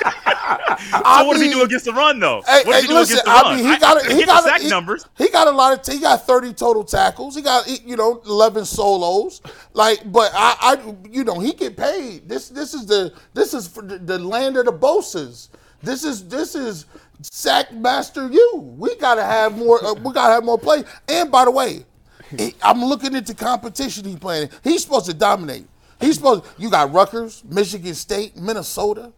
So what does he do against the run, though? Hey, what does hey, he do against the I run? mean, he got I, he got sack he, numbers. He got a lot of. T- he got thirty total tackles. He got you know eleven solos. Like, but I, I you know he get paid. This this is the this is for the, the land of the bosses. This is this is sack master you. We gotta have more. Uh, we gotta have more play. And by the way, he- I'm looking at the competition he playing. He's supposed to dominate. He's supposed. You got Rutgers, Michigan State, Minnesota.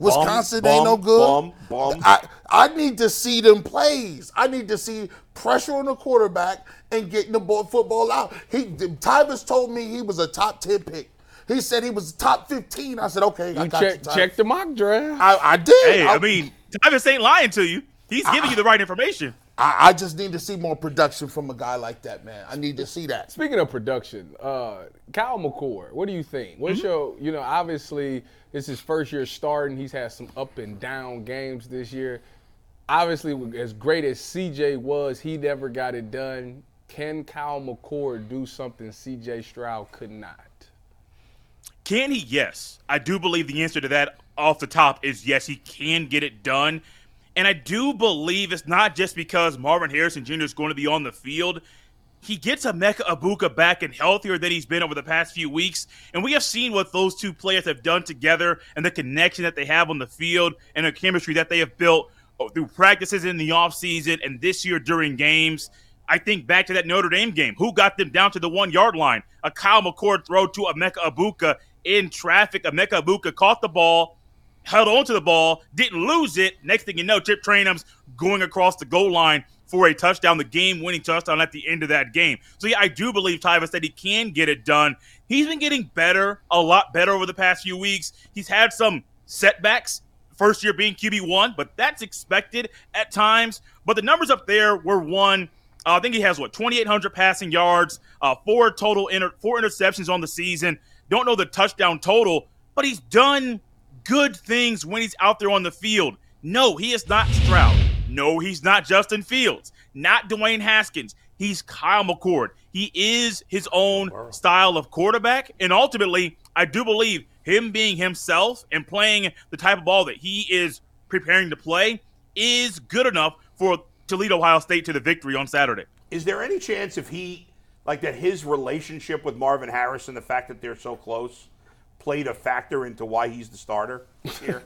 Wisconsin Bum, ain't no good. bum, bum. I I need to see them plays. I need to see pressure on the quarterback and getting the ball, football out. He Tyvis told me he was a top ten pick. He said he was top fifteen. I said, okay, I You got check you, Tyvis. check the mock draft. I, I did. Hey, I mean, Tyvis ain't lying to you. He's giving you the right information. I, I just need to see more production from a guy like that, man. I need to see that. Speaking of production, uh, Kyle McCord, what do you think? What's Mm-hmm. your, you know, obviously it's his first year starting. He's had some up and down games this year. Obviously, as great as CJ was, he never got it done. Can Kyle McCord do something CJ Stroud could not? Can he? Yes. I do believe the answer to that off the top is yes, he can get it done. And I do believe it's not just because Marvin Harrison Jr. is going to be on the field. He gets Emeka Egbuka back and healthier than he's been over the past few weeks. And we have seen what those two players have done together and the connection that they have on the field and the chemistry that they have built oh, through practices in the offseason and this year during games. I think back to that Notre Dame game. Who got them down to the one yard line? A Kyle McCord throw to Emeka Egbuka in traffic. Emeka Egbuka caught the ball, held onto the ball, didn't lose it. Next thing you know, Chip Trayanum's going across the goal line for a touchdown, the game-winning touchdown at the end of that game. So yeah, I do believe Tyvis that he can get it done. He's been getting better, a lot better over the past few weeks. He's had some setbacks. First year being QB one, but that's expected at times. But the numbers up there were one. Uh, I think he has what 2,800 passing yards, uh, four total inter- four interceptions on the season. Don't know the touchdown total, but he's done good things when he's out there on the field. No, he is not Stroud. No, he's not Justin Fields. Not Dwayne Haskins. He's Kyle McCord. He is his own style of quarterback, and ultimately, I do believe him being himself and playing the type of ball that he is preparing to play is good enough for to lead Ohio State to the victory on Saturday. Is there any chance if he, like that, his relationship with Marvin Harrison, the fact that they're so close, played a factor into why he's the starter here?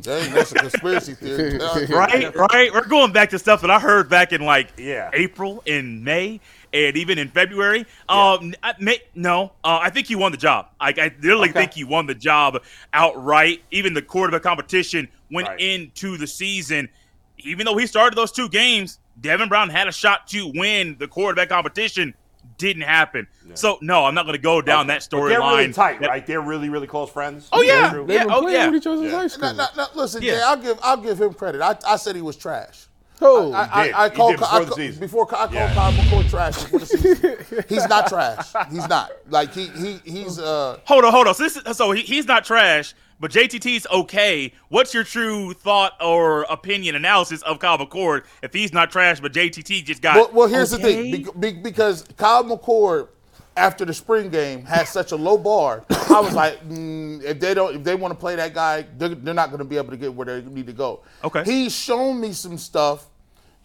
Dang, that's a conspiracy theory. right, right. We're going back to stuff that I heard back in like Yeah. April, in May, and even in February. Um, I, may, no, uh, I think he won the job. I, I literally Okay. think he won the job outright. Even the quarterback competition went Right. into the season. Even though he started those two games, Devin Brown had a shot to win the quarterback competition. Didn't happen. So no, I'm not going to go down that But they're really storyline. tight, That- right? They're really, really close friends. Oh yeah, Andrew? They've yeah, been oh playing yeah. with each other since high No, school. no, no, listen, Yeah. Jay, I'll give I'll give him credit. I, I said he was trash. Who? I, I, did. I He called did before I the season. before I called Yeah. Kyle McCord trash before the season. he's not trash. He's not. Like he he he's uh Hold on, hold on. So, this is, so he, he's not trash, but JTT's okay. What's your true thought or opinion analysis of Kyle McCord if he's not trash, but JTT just got? well, well here's the thing. Be, be, because Kyle McCord after the spring game had such a low bar, I was like, mm, if they don't, if they want to play that guy, they're, they're not going to be able to get where they need to go. Okay. He's shown me some stuff.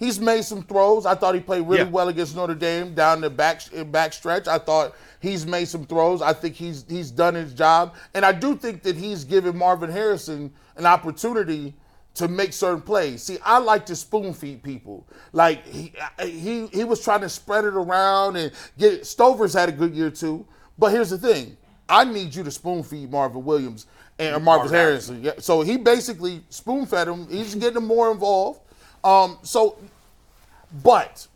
He's made some throws. I thought he played really Yeah. well against Notre Dame down the back back stretch. I thought he's made some throws. I think he's he's done his job, and I do think that he's given Marvin Harrison an opportunity to make certain plays. See, I like to spoon feed people. Like he he he was trying to spread it around and get it. Stover's had a good year too. But here's the thing: I need you to spoon feed Marvin Williams and Marvin Harrison. Yeah, So he basically spoon fed him. He's getting him more involved. Um, so, but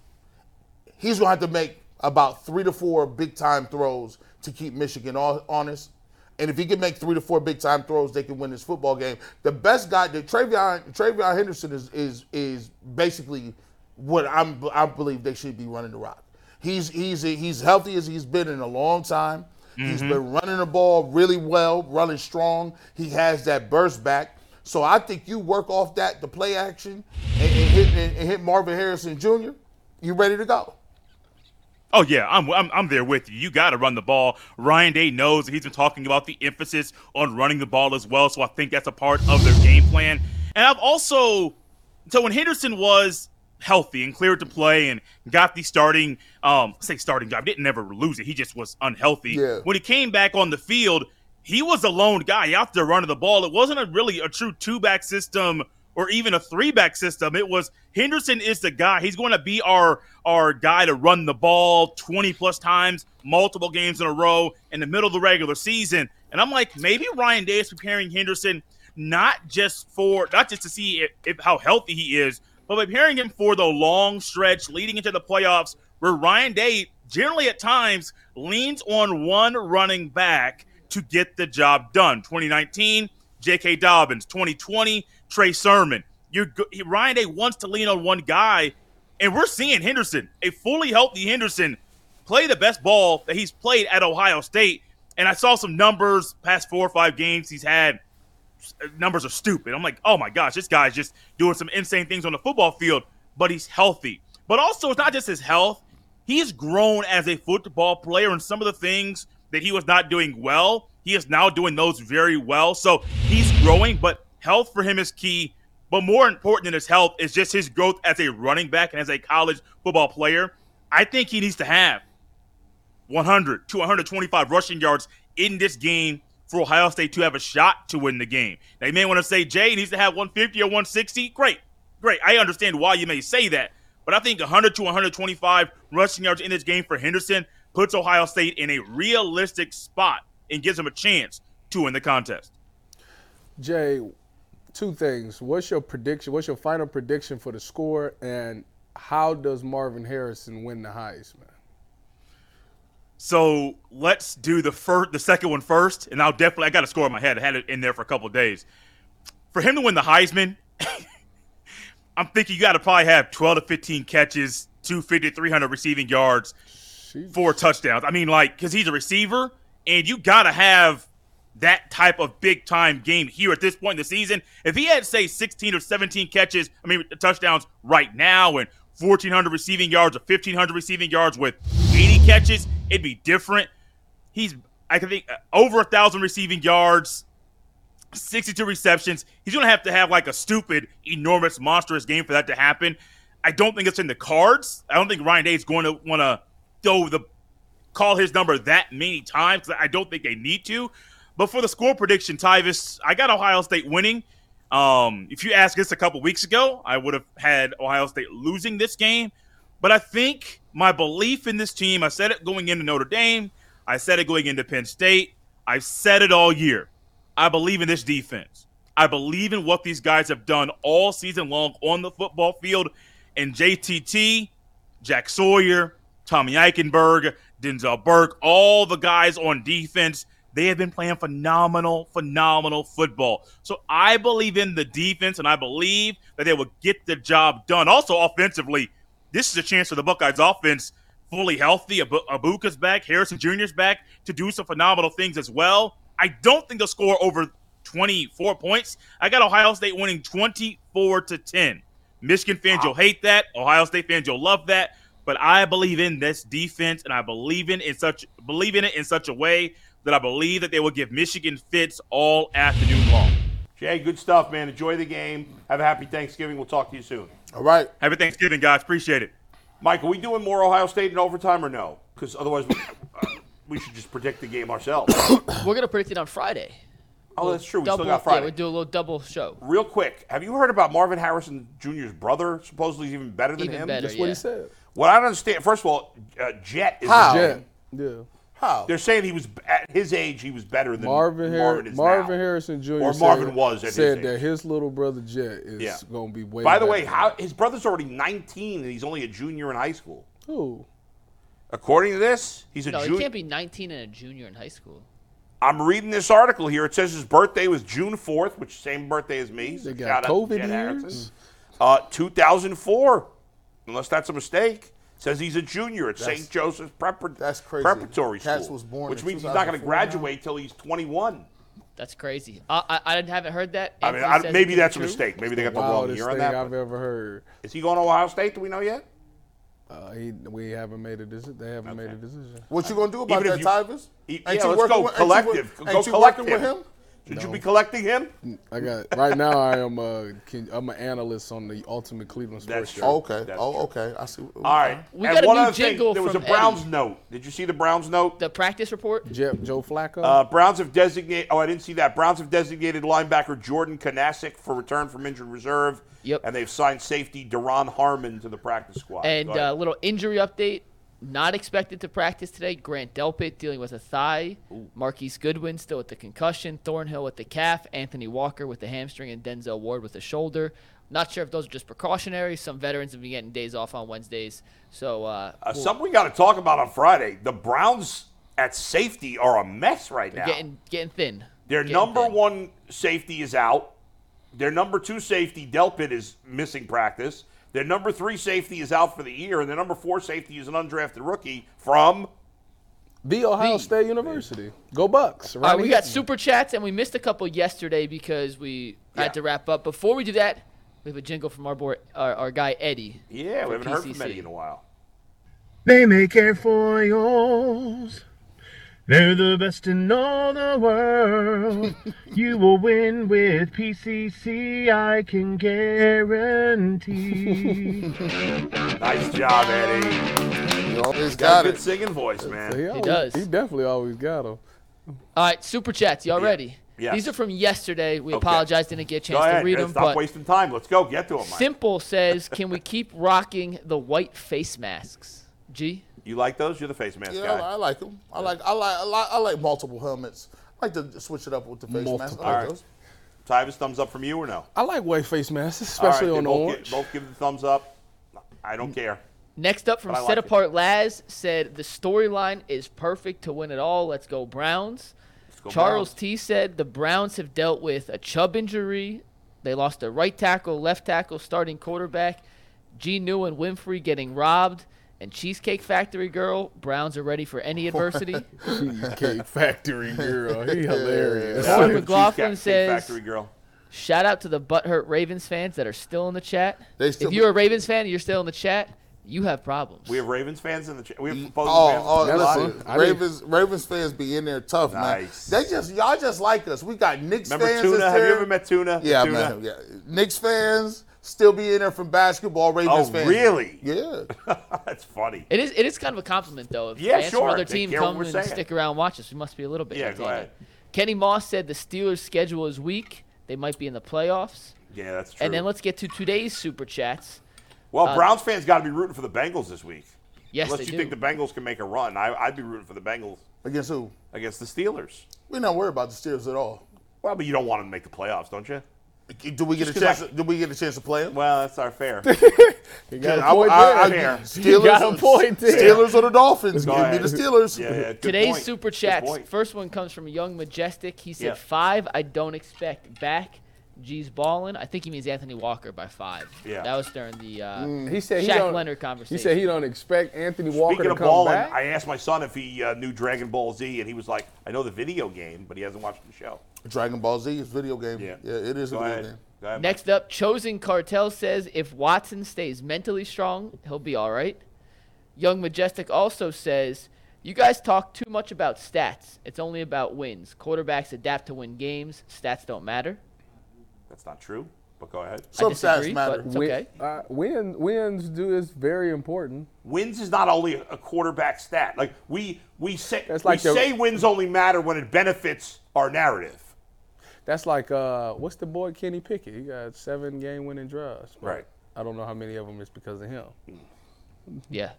he's gonna have to make about three to four big time throws to keep Michigan honest. And if he can make three to four big time throws, they can win this football game. The best guy, the TreVeyon TreVeyon Henderson is is is basically what I'm I believe they should be running the rock. He's he's he's healthy as he's been in a long time. He's mm-hmm. been running the ball really well, running strong. He has that burst back. So I think you work off that, the play action, and hit and, and hit Marvin Harrison Jr. You ready to go? Oh yeah, I'm, I'm I'm there with you. You got to run the ball. Ryan Day knows that he's been talking about the emphasis on running the ball as well, so I think that's a part of their game plan. And I've also so when Henderson was healthy and cleared to play and got the starting um say starting job, didn't never lose it. He just was unhealthy. Yeah. When he came back on the field, he was a lone guy out there running the ball. It wasn't a really a true two back system or even a three back system. It was Henderson is the guy. He's going to be our our guy to run the ball 20 plus times, multiple games in a row in the middle of the regular season. And I'm like, maybe Ryan Day is preparing Henderson not just for not just to see if, if how healthy he is, but preparing him for the long stretch leading into the playoffs, where Ryan Day generally at times leans on one running back to get the job done. 2019, J.K. Dobbins. 2020, Trey Sermon. You're Ryan Day wants to lean on one guy, and we're seeing Henderson, a fully healthy Henderson, play the best ball that he's played at Ohio State. And I saw some numbers past four or five games he's had. Numbers are stupid. I'm like, oh my gosh, this guy's just doing some insane things on the football field, but he's healthy. But also, it's not just his health. He's grown as a football player, and some of the things that he was not doing well, he is now doing those very well. So he's growing, but health for him is key. But more important than his health is just his growth as a running back and as a college football player. I think he needs to have 100 to 125 rushing yards in this game for Ohio State to have a shot to win the game. Now, you may want to say Jay needs to have 150 or 160. Great. Great. I understand why you may say that. But I think 100 to 125 rushing yards in this game for Henderson puts Ohio State in a realistic spot and gives them a chance to win the contest. Jay, two things. What's your prediction? What's your final prediction for the score? And how does Marvin Harrison win the Heisman? So let's do the first, the second one first, and I'll definitely. I got a score in my head. I had it in there for a couple days. For him to win the Heisman, I'm thinking you got to probably have 12 to 15 catches, 250, 300 receiving yards, Jeez. four touchdowns. I mean, like, because he's a receiver, and you got to have that type of big time game here at this point in the season. If he had, say, 16 or 17 catches, I mean, touchdowns right now, and 1,400 receiving yards or 1,500 receiving yards with 80 catches, it'd be different. He's, I think, uh, over a thousand receiving yards, 62 receptions. He's going to have to have like a stupid, enormous, monstrous game for that to happen. I don't think it's in the cards. I don't think Ryan Day is going to want to throw the call his number that many times. Because I don't think they need to. But for the score prediction, Tyvis, I got Ohio State winning. Um, if you asked this a couple weeks ago, I would have had Ohio State losing this game. But I think my belief in this team, I said it going into Notre Dame, I said it going into Penn State, I've said it all year. I believe in this defense. I believe in what these guys have done all season long on the football field. And JTT, Jack Sawyer, Tommy Eichenberg, Denzel Burke, all the guys on defense, they have been playing phenomenal, phenomenal football. So I believe in the defense and I believe that they will get the job done. Also, offensively, this is a chance for the Buckeyes offense, fully healthy. Egbuka's back, Harrison Jr.'s back to do some phenomenal things as well. I don't think they'll score over 24 points. I got Ohio State winning 24 to 10. Michigan fans, wow. you'll hate that. Ohio State fans, you'll love that. But I believe in this defense, and I believe in in such believe in it in such a way that I believe that they will give Michigan fits all afternoon long. Jay, good stuff, man. Enjoy the game. Have a happy Thanksgiving. We'll talk to you soon. All right. Happy Thanksgiving, guys. Appreciate it. Mike, are we doing more Ohio State in overtime or no? Because otherwise, we, uh, we, should just predict the game ourselves. We're gonna predict it on Friday. Oh, that's true. We double, still got Friday. Yeah, we do a little double show. Real quick, have you heard about Marvin Harrison Jr.'s brother? Supposedly, he's even better than even him. Better, That's yeah. what he said. What I don't understand. First of all, uh, Jet is How? Jet. Yeah. How? They're saying he was at his age. He was better than Marvin, Har- Marvin, is Marvin now. Harrison Jr. Or said, Marvin was at said his that his little brother Jet is Yeah. going to be way. By the way, how his brother's already 19 and he's only a junior in high school. Who? According to this, he's a No, he can't be 19 and a junior in high school. I'm reading this article here. It says his birthday was June 4th, which same birthday as me. They got shout COVID Jet years? Uh, 2004, unless that's a mistake. Says he's a junior at St. Joseph's Prepar- that's crazy. Preparatory Cats School, was born which in means he's not going to 2004 now. graduate till he's 21. That's crazy. I, I, I haven't heard that. I mean, Anthony I, says maybe it that's a be true. mistake. Maybe they got the wrong Wildest year on thing that. I've but- ever heard. Is he going to Ohio State? Do we know yet? Uh, he, we haven't made a decision. They haven't made a decision. What you gonna do about Even that, if you- Tyvis? E- yeah, you let's working go with- you collective. wor- Go ain't you collect working with him. Him? Should you be collecting him? I got right now. I am a can- I'm an analyst on the Ultimate Cleveland Sports That's Show. Oh, okay. That's oh, true. okay. I see. All right. We and got a one new other thing, jingle there was a Browns Eddie. note. Did you see the Browns note? The practice report. Je- Joe Flacco. Uh, Browns have designated. Oh, I didn't see that. Browns have designated linebacker Jordan Kunaszyk for return from injured reserve. Yep. And they've signed safety Duron Harmon to the practice squad. And a uh, little injury update. Not expected to practice today. Grant Delpit dealing with a thigh. Marquise Goodwin still with the concussion. Thornhill with the calf. Anthony Walker with the hamstring. And Denzel Ward with the shoulder. Not sure if those are just precautionary. Some veterans have been getting days off on Wednesdays. So, uh, Uh, something we got to talk about on Friday. The Browns at safety are a mess right now. getting getting thin. Their Getting number thin. one safety is out. Their number two safety, Delpit, is missing practice. Their number three safety is out for the year, and their number four safety is an undrafted rookie from. The Ohio The- State University. Go Bucks. All right, we got super chats and we missed a couple yesterday because we Yeah. had to wrap up. Before we do that, we have a jingle from our boy, our, our guy Eddie. Yeah, we haven't heard from Eddie in a while. They may care make airfoils. They're the best in all the world. you will win with PCC, I can guarantee. Nice job, Eddie. You always Got got a good it. singing voice, man. He, always, does. He definitely always got them. All right, super chats. Y'all ready? Yes. These are from yesterday. We Okay. apologize, didn't get a Go chance ahead. to read man. them. Stop But wasting time. Let's go. Get to them. Mike. Simple says, "Can we keep rocking the white face masks?" G. You like those? You're the face mask Yeah, guy. I, I like them. I like I like I like I like multiple helmets. I like to switch it up with the face mask. I like All right. those. Tyvis, thumbs up from you or no? I like white face masks, especially then on the both orange. Give, both give the thumbs up. I don't care. Next up from But I like Set it. Apart Laz said, "The storyline is perfect to win it all. Let's go Browns." go Charles Browns. T said the Browns have dealt with a Chubb injury. They lost a right tackle, left tackle, starting quarterback. G. New and Winfrey getting robbed. And Cheesecake Factory girl, Browns are ready for any adversity. Cheesecake Factory girl. He hilarious. Yeah, Corey the McLaughlin Cheesecake says- Factory girl. Shout out to the butthurt Ravens fans that are still in the chat. Still if you're a Ravens fan and you're still in the chat, you have problems. We have Ravens fans in the chat. We have mm, opposing Oh, fans. oh in listen, Ravens Ravens fans be in there tough, Nice. man. They just y'all just like us. We got Knicks Remember fans. Tuna? that's Have you there. ever met Tuna? Yeah, Tuna? man. Yeah, Knicks fans still be in there from basketball. Ravens Oh, fans. really? Yeah. That's funny. It is. It is kind of a compliment, though. If Yeah, fans sure. from other team care come we're and saying. stick around and watch us, we must be a little bit. Yeah, go ahead. Kenny Moss said the Steelers' schedule is weak. They might be in the playoffs. Yeah, that's true. And then let's get to today's super chats. well, uh, Browns fans got to be rooting for the Bengals this week. Yes, Unless they you do. think the Bengals can make a run, I, I'd be rooting for the Bengals Against who? against the Steelers. We're not worried about the Steelers at all. Well, but you don't want them to make the playoffs, don't you? Do we get a chance? I- do we get a chance to play them? Well, that's our fair. He got a I- point I- I- there. Steelers, got a point there. Steelers or the Dolphins? Go Give ahead. me the Steelers. Yeah, yeah, good Today's point. super Good chats. First one comes from Young Majestic. He said Yeah. five. I don't expect back. G's balling. I think he means Anthony Walker by five. Yeah. That was during the uh, He said he Shaq don't. Leonard conversation. He said he don't expect Anthony Walker Speaking to of come balling, back. I asked my son if he uh, knew Dragon Ball Z, and he was like, "I know the video game, but he hasn't watched the show." Dragon Ball Z is video game. Yeah. Yeah, it is Go a video ahead. game. Ahead. Next up, Chosen Cartel says if Watson stays mentally strong, he'll be all right. Young Majestic also says you guys talk too much about stats. It's only about wins. Quarterbacks adapt to win games. Stats don't matter. That's not true, but go ahead. Some I disagree, stats matter. but it's Win- okay. uh, win, wins do is very important. Wins is not only a quarterback stat. Like we we say That's like we the- say wins only matter when it benefits our narrative. That's like uh, what's the boy Kenny Pickett? He got seven game winning drives. Right. I don't know how many of them is because of him. Yeah.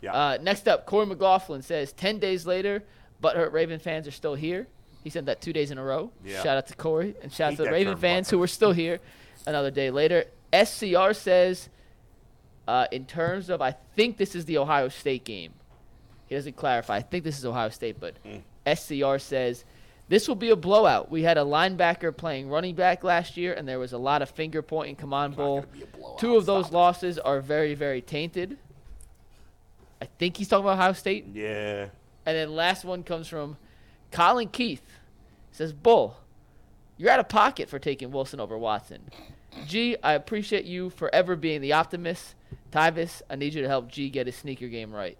Yeah. Uh, next up, Corey McLaughlin says 10 days later, Butthurt Raven fans are still here. He said that two days in a row. Yeah. Shout out to Corey and shout out to the Raven fans who were still here another day later. SCR says, uh, in terms of, I think this is the Ohio State game. He doesn't clarify. I think this is Ohio State, but Mm. SCR says, this will be a blowout. We had a linebacker playing running back last year, and there was a lot of finger pointing. Come on, Bull. Two of those losses are very, very tainted. I think he's talking about Ohio State. yeah. And then last one comes from Colin Keith. Says, Bull, you're out of pocket for taking Wilson over Watson. G, I appreciate you forever being the optimist. Tyvis, I need you to help G get his sneaker game right.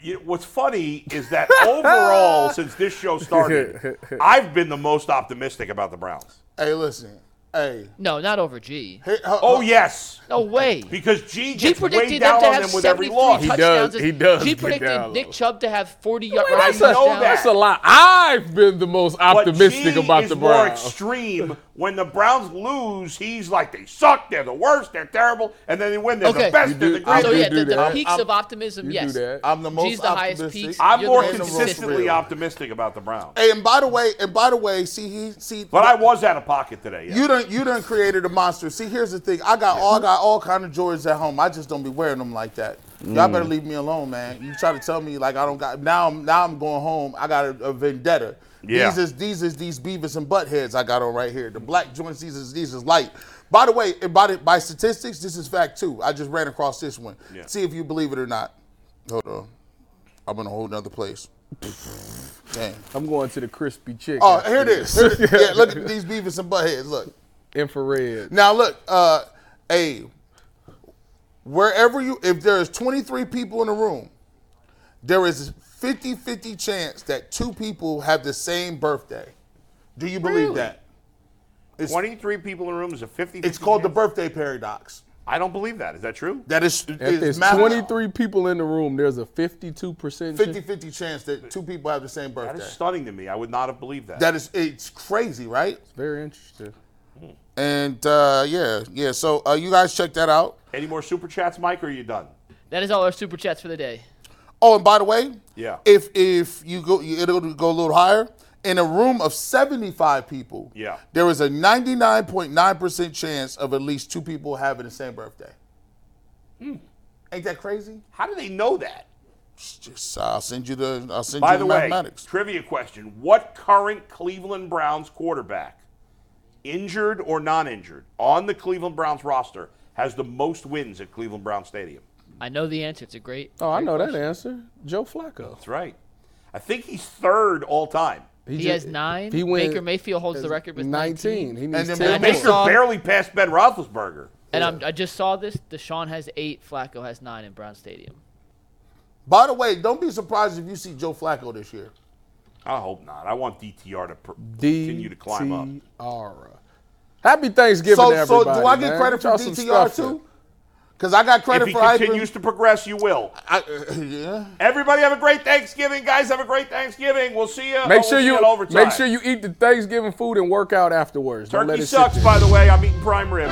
You what's funny is that overall, since this show started, I've been the most optimistic about the Browns. Hey, listen. Hey. No, not over G. Hey, uh, Oh uh, yes, No way. because G G gets way predicted them down to on have them with every 73 loss. He touchdowns. does- he does G get predicted down Nick low. Chubb to have 40 yard I rushing know touchdowns. that. That's a lot. I've been the most But optimistic G about is the more Browns. extreme. When the Browns lose, he's like they suck, they're the worst, they're terrible, and then they win, they're Okay. the best, You they're do- the I So greatest. yeah, do the, the that. peaks I'm- of optimism, You yes. do that. I'm the most G's the highest optimistic. peaks. I'm You're more the most most consistently real. optimistic about the Browns. Hey, and by the way, and by the way, see he see But I was out of pocket today. Yeah. You done you done created a monster. See, here's the thing. I got all got all kind of Jordans at home. I just don't be wearing them like that. Y'all Mm. better leave me alone, man. You try to tell me like I don't got now. I'm now I'm going home. I got a, a vendetta. Yeah. These is these is these Beavis and Buttheads I got on right here. The black joints. These is these is light. By the way, and by the, by statistics, this is fact too. I just ran across this one. Yeah. See if you believe it or not. Hold on. I'm in a whole nother place. Damn. I'm going to the crispy chicken. Oh, here it is. Here it is. Yeah, look at these Beavis and Buttheads. Look. Infrared. Now look, uh, hey, wherever you, if there's 23 people in a room, there is 50-50 chance that two people have the same birthday. Do you believe Really? that? It's, 23 people in a room is a 50. it's called the birthday paradox. I don't believe that. Is that true? That is, If is there's math- 23 people in the room, there's a 52% chance. 50-50 chance that two people have the same That birthday. is stunning to me. I would not have believed that. That is, it's crazy, right? It's very interesting. And uh, yeah, yeah. So uh, you guys check that out. Any more super chats, Mike, or are you done? That is all our super chats for the day. Oh, and by the way, Yeah. if if you go, it'll go a little higher. In a room of 75 people, Yeah. there is a 99.9% chance of at least two people having the same birthday. Hmm. Ain't that crazy? How do they know that? Just I'll send you the I'll send By you the the, way, mathematics. trivia question: What current Cleveland Browns quarterback, injured or non-injured, on the Cleveland Browns roster has the most wins at Cleveland Brown Stadium? I know the answer. It's a great. Oh, I great know that answer. Joe Flacco. That's right. I think he's third all time. He ju- has nine. He went Baker Mayfield holds the record with 19. 19. He needs then 10 Baker saw- barely passed Ben Roethlisberger. And I'm, I just saw this. Deshaun has eight. Flacco has nine in Brown Stadium. By the way, don't be surprised if you see Joe Flacco this year. I hope not. I want DTR to pr- continue to climb up. DTR. Happy Thanksgiving, So, to so do I get man. credit for y'all DTR too? Because I got credit If he for hyping- continues to progress, you will. I, uh, yeah. Everybody have a great Thanksgiving, guys. Have a great Thanksgiving. We'll see you. Make sure you make sure you eat the Thanksgiving food and work out afterwards. Don't let Turkey it sit sucks, by the way. I'm eating prime rib.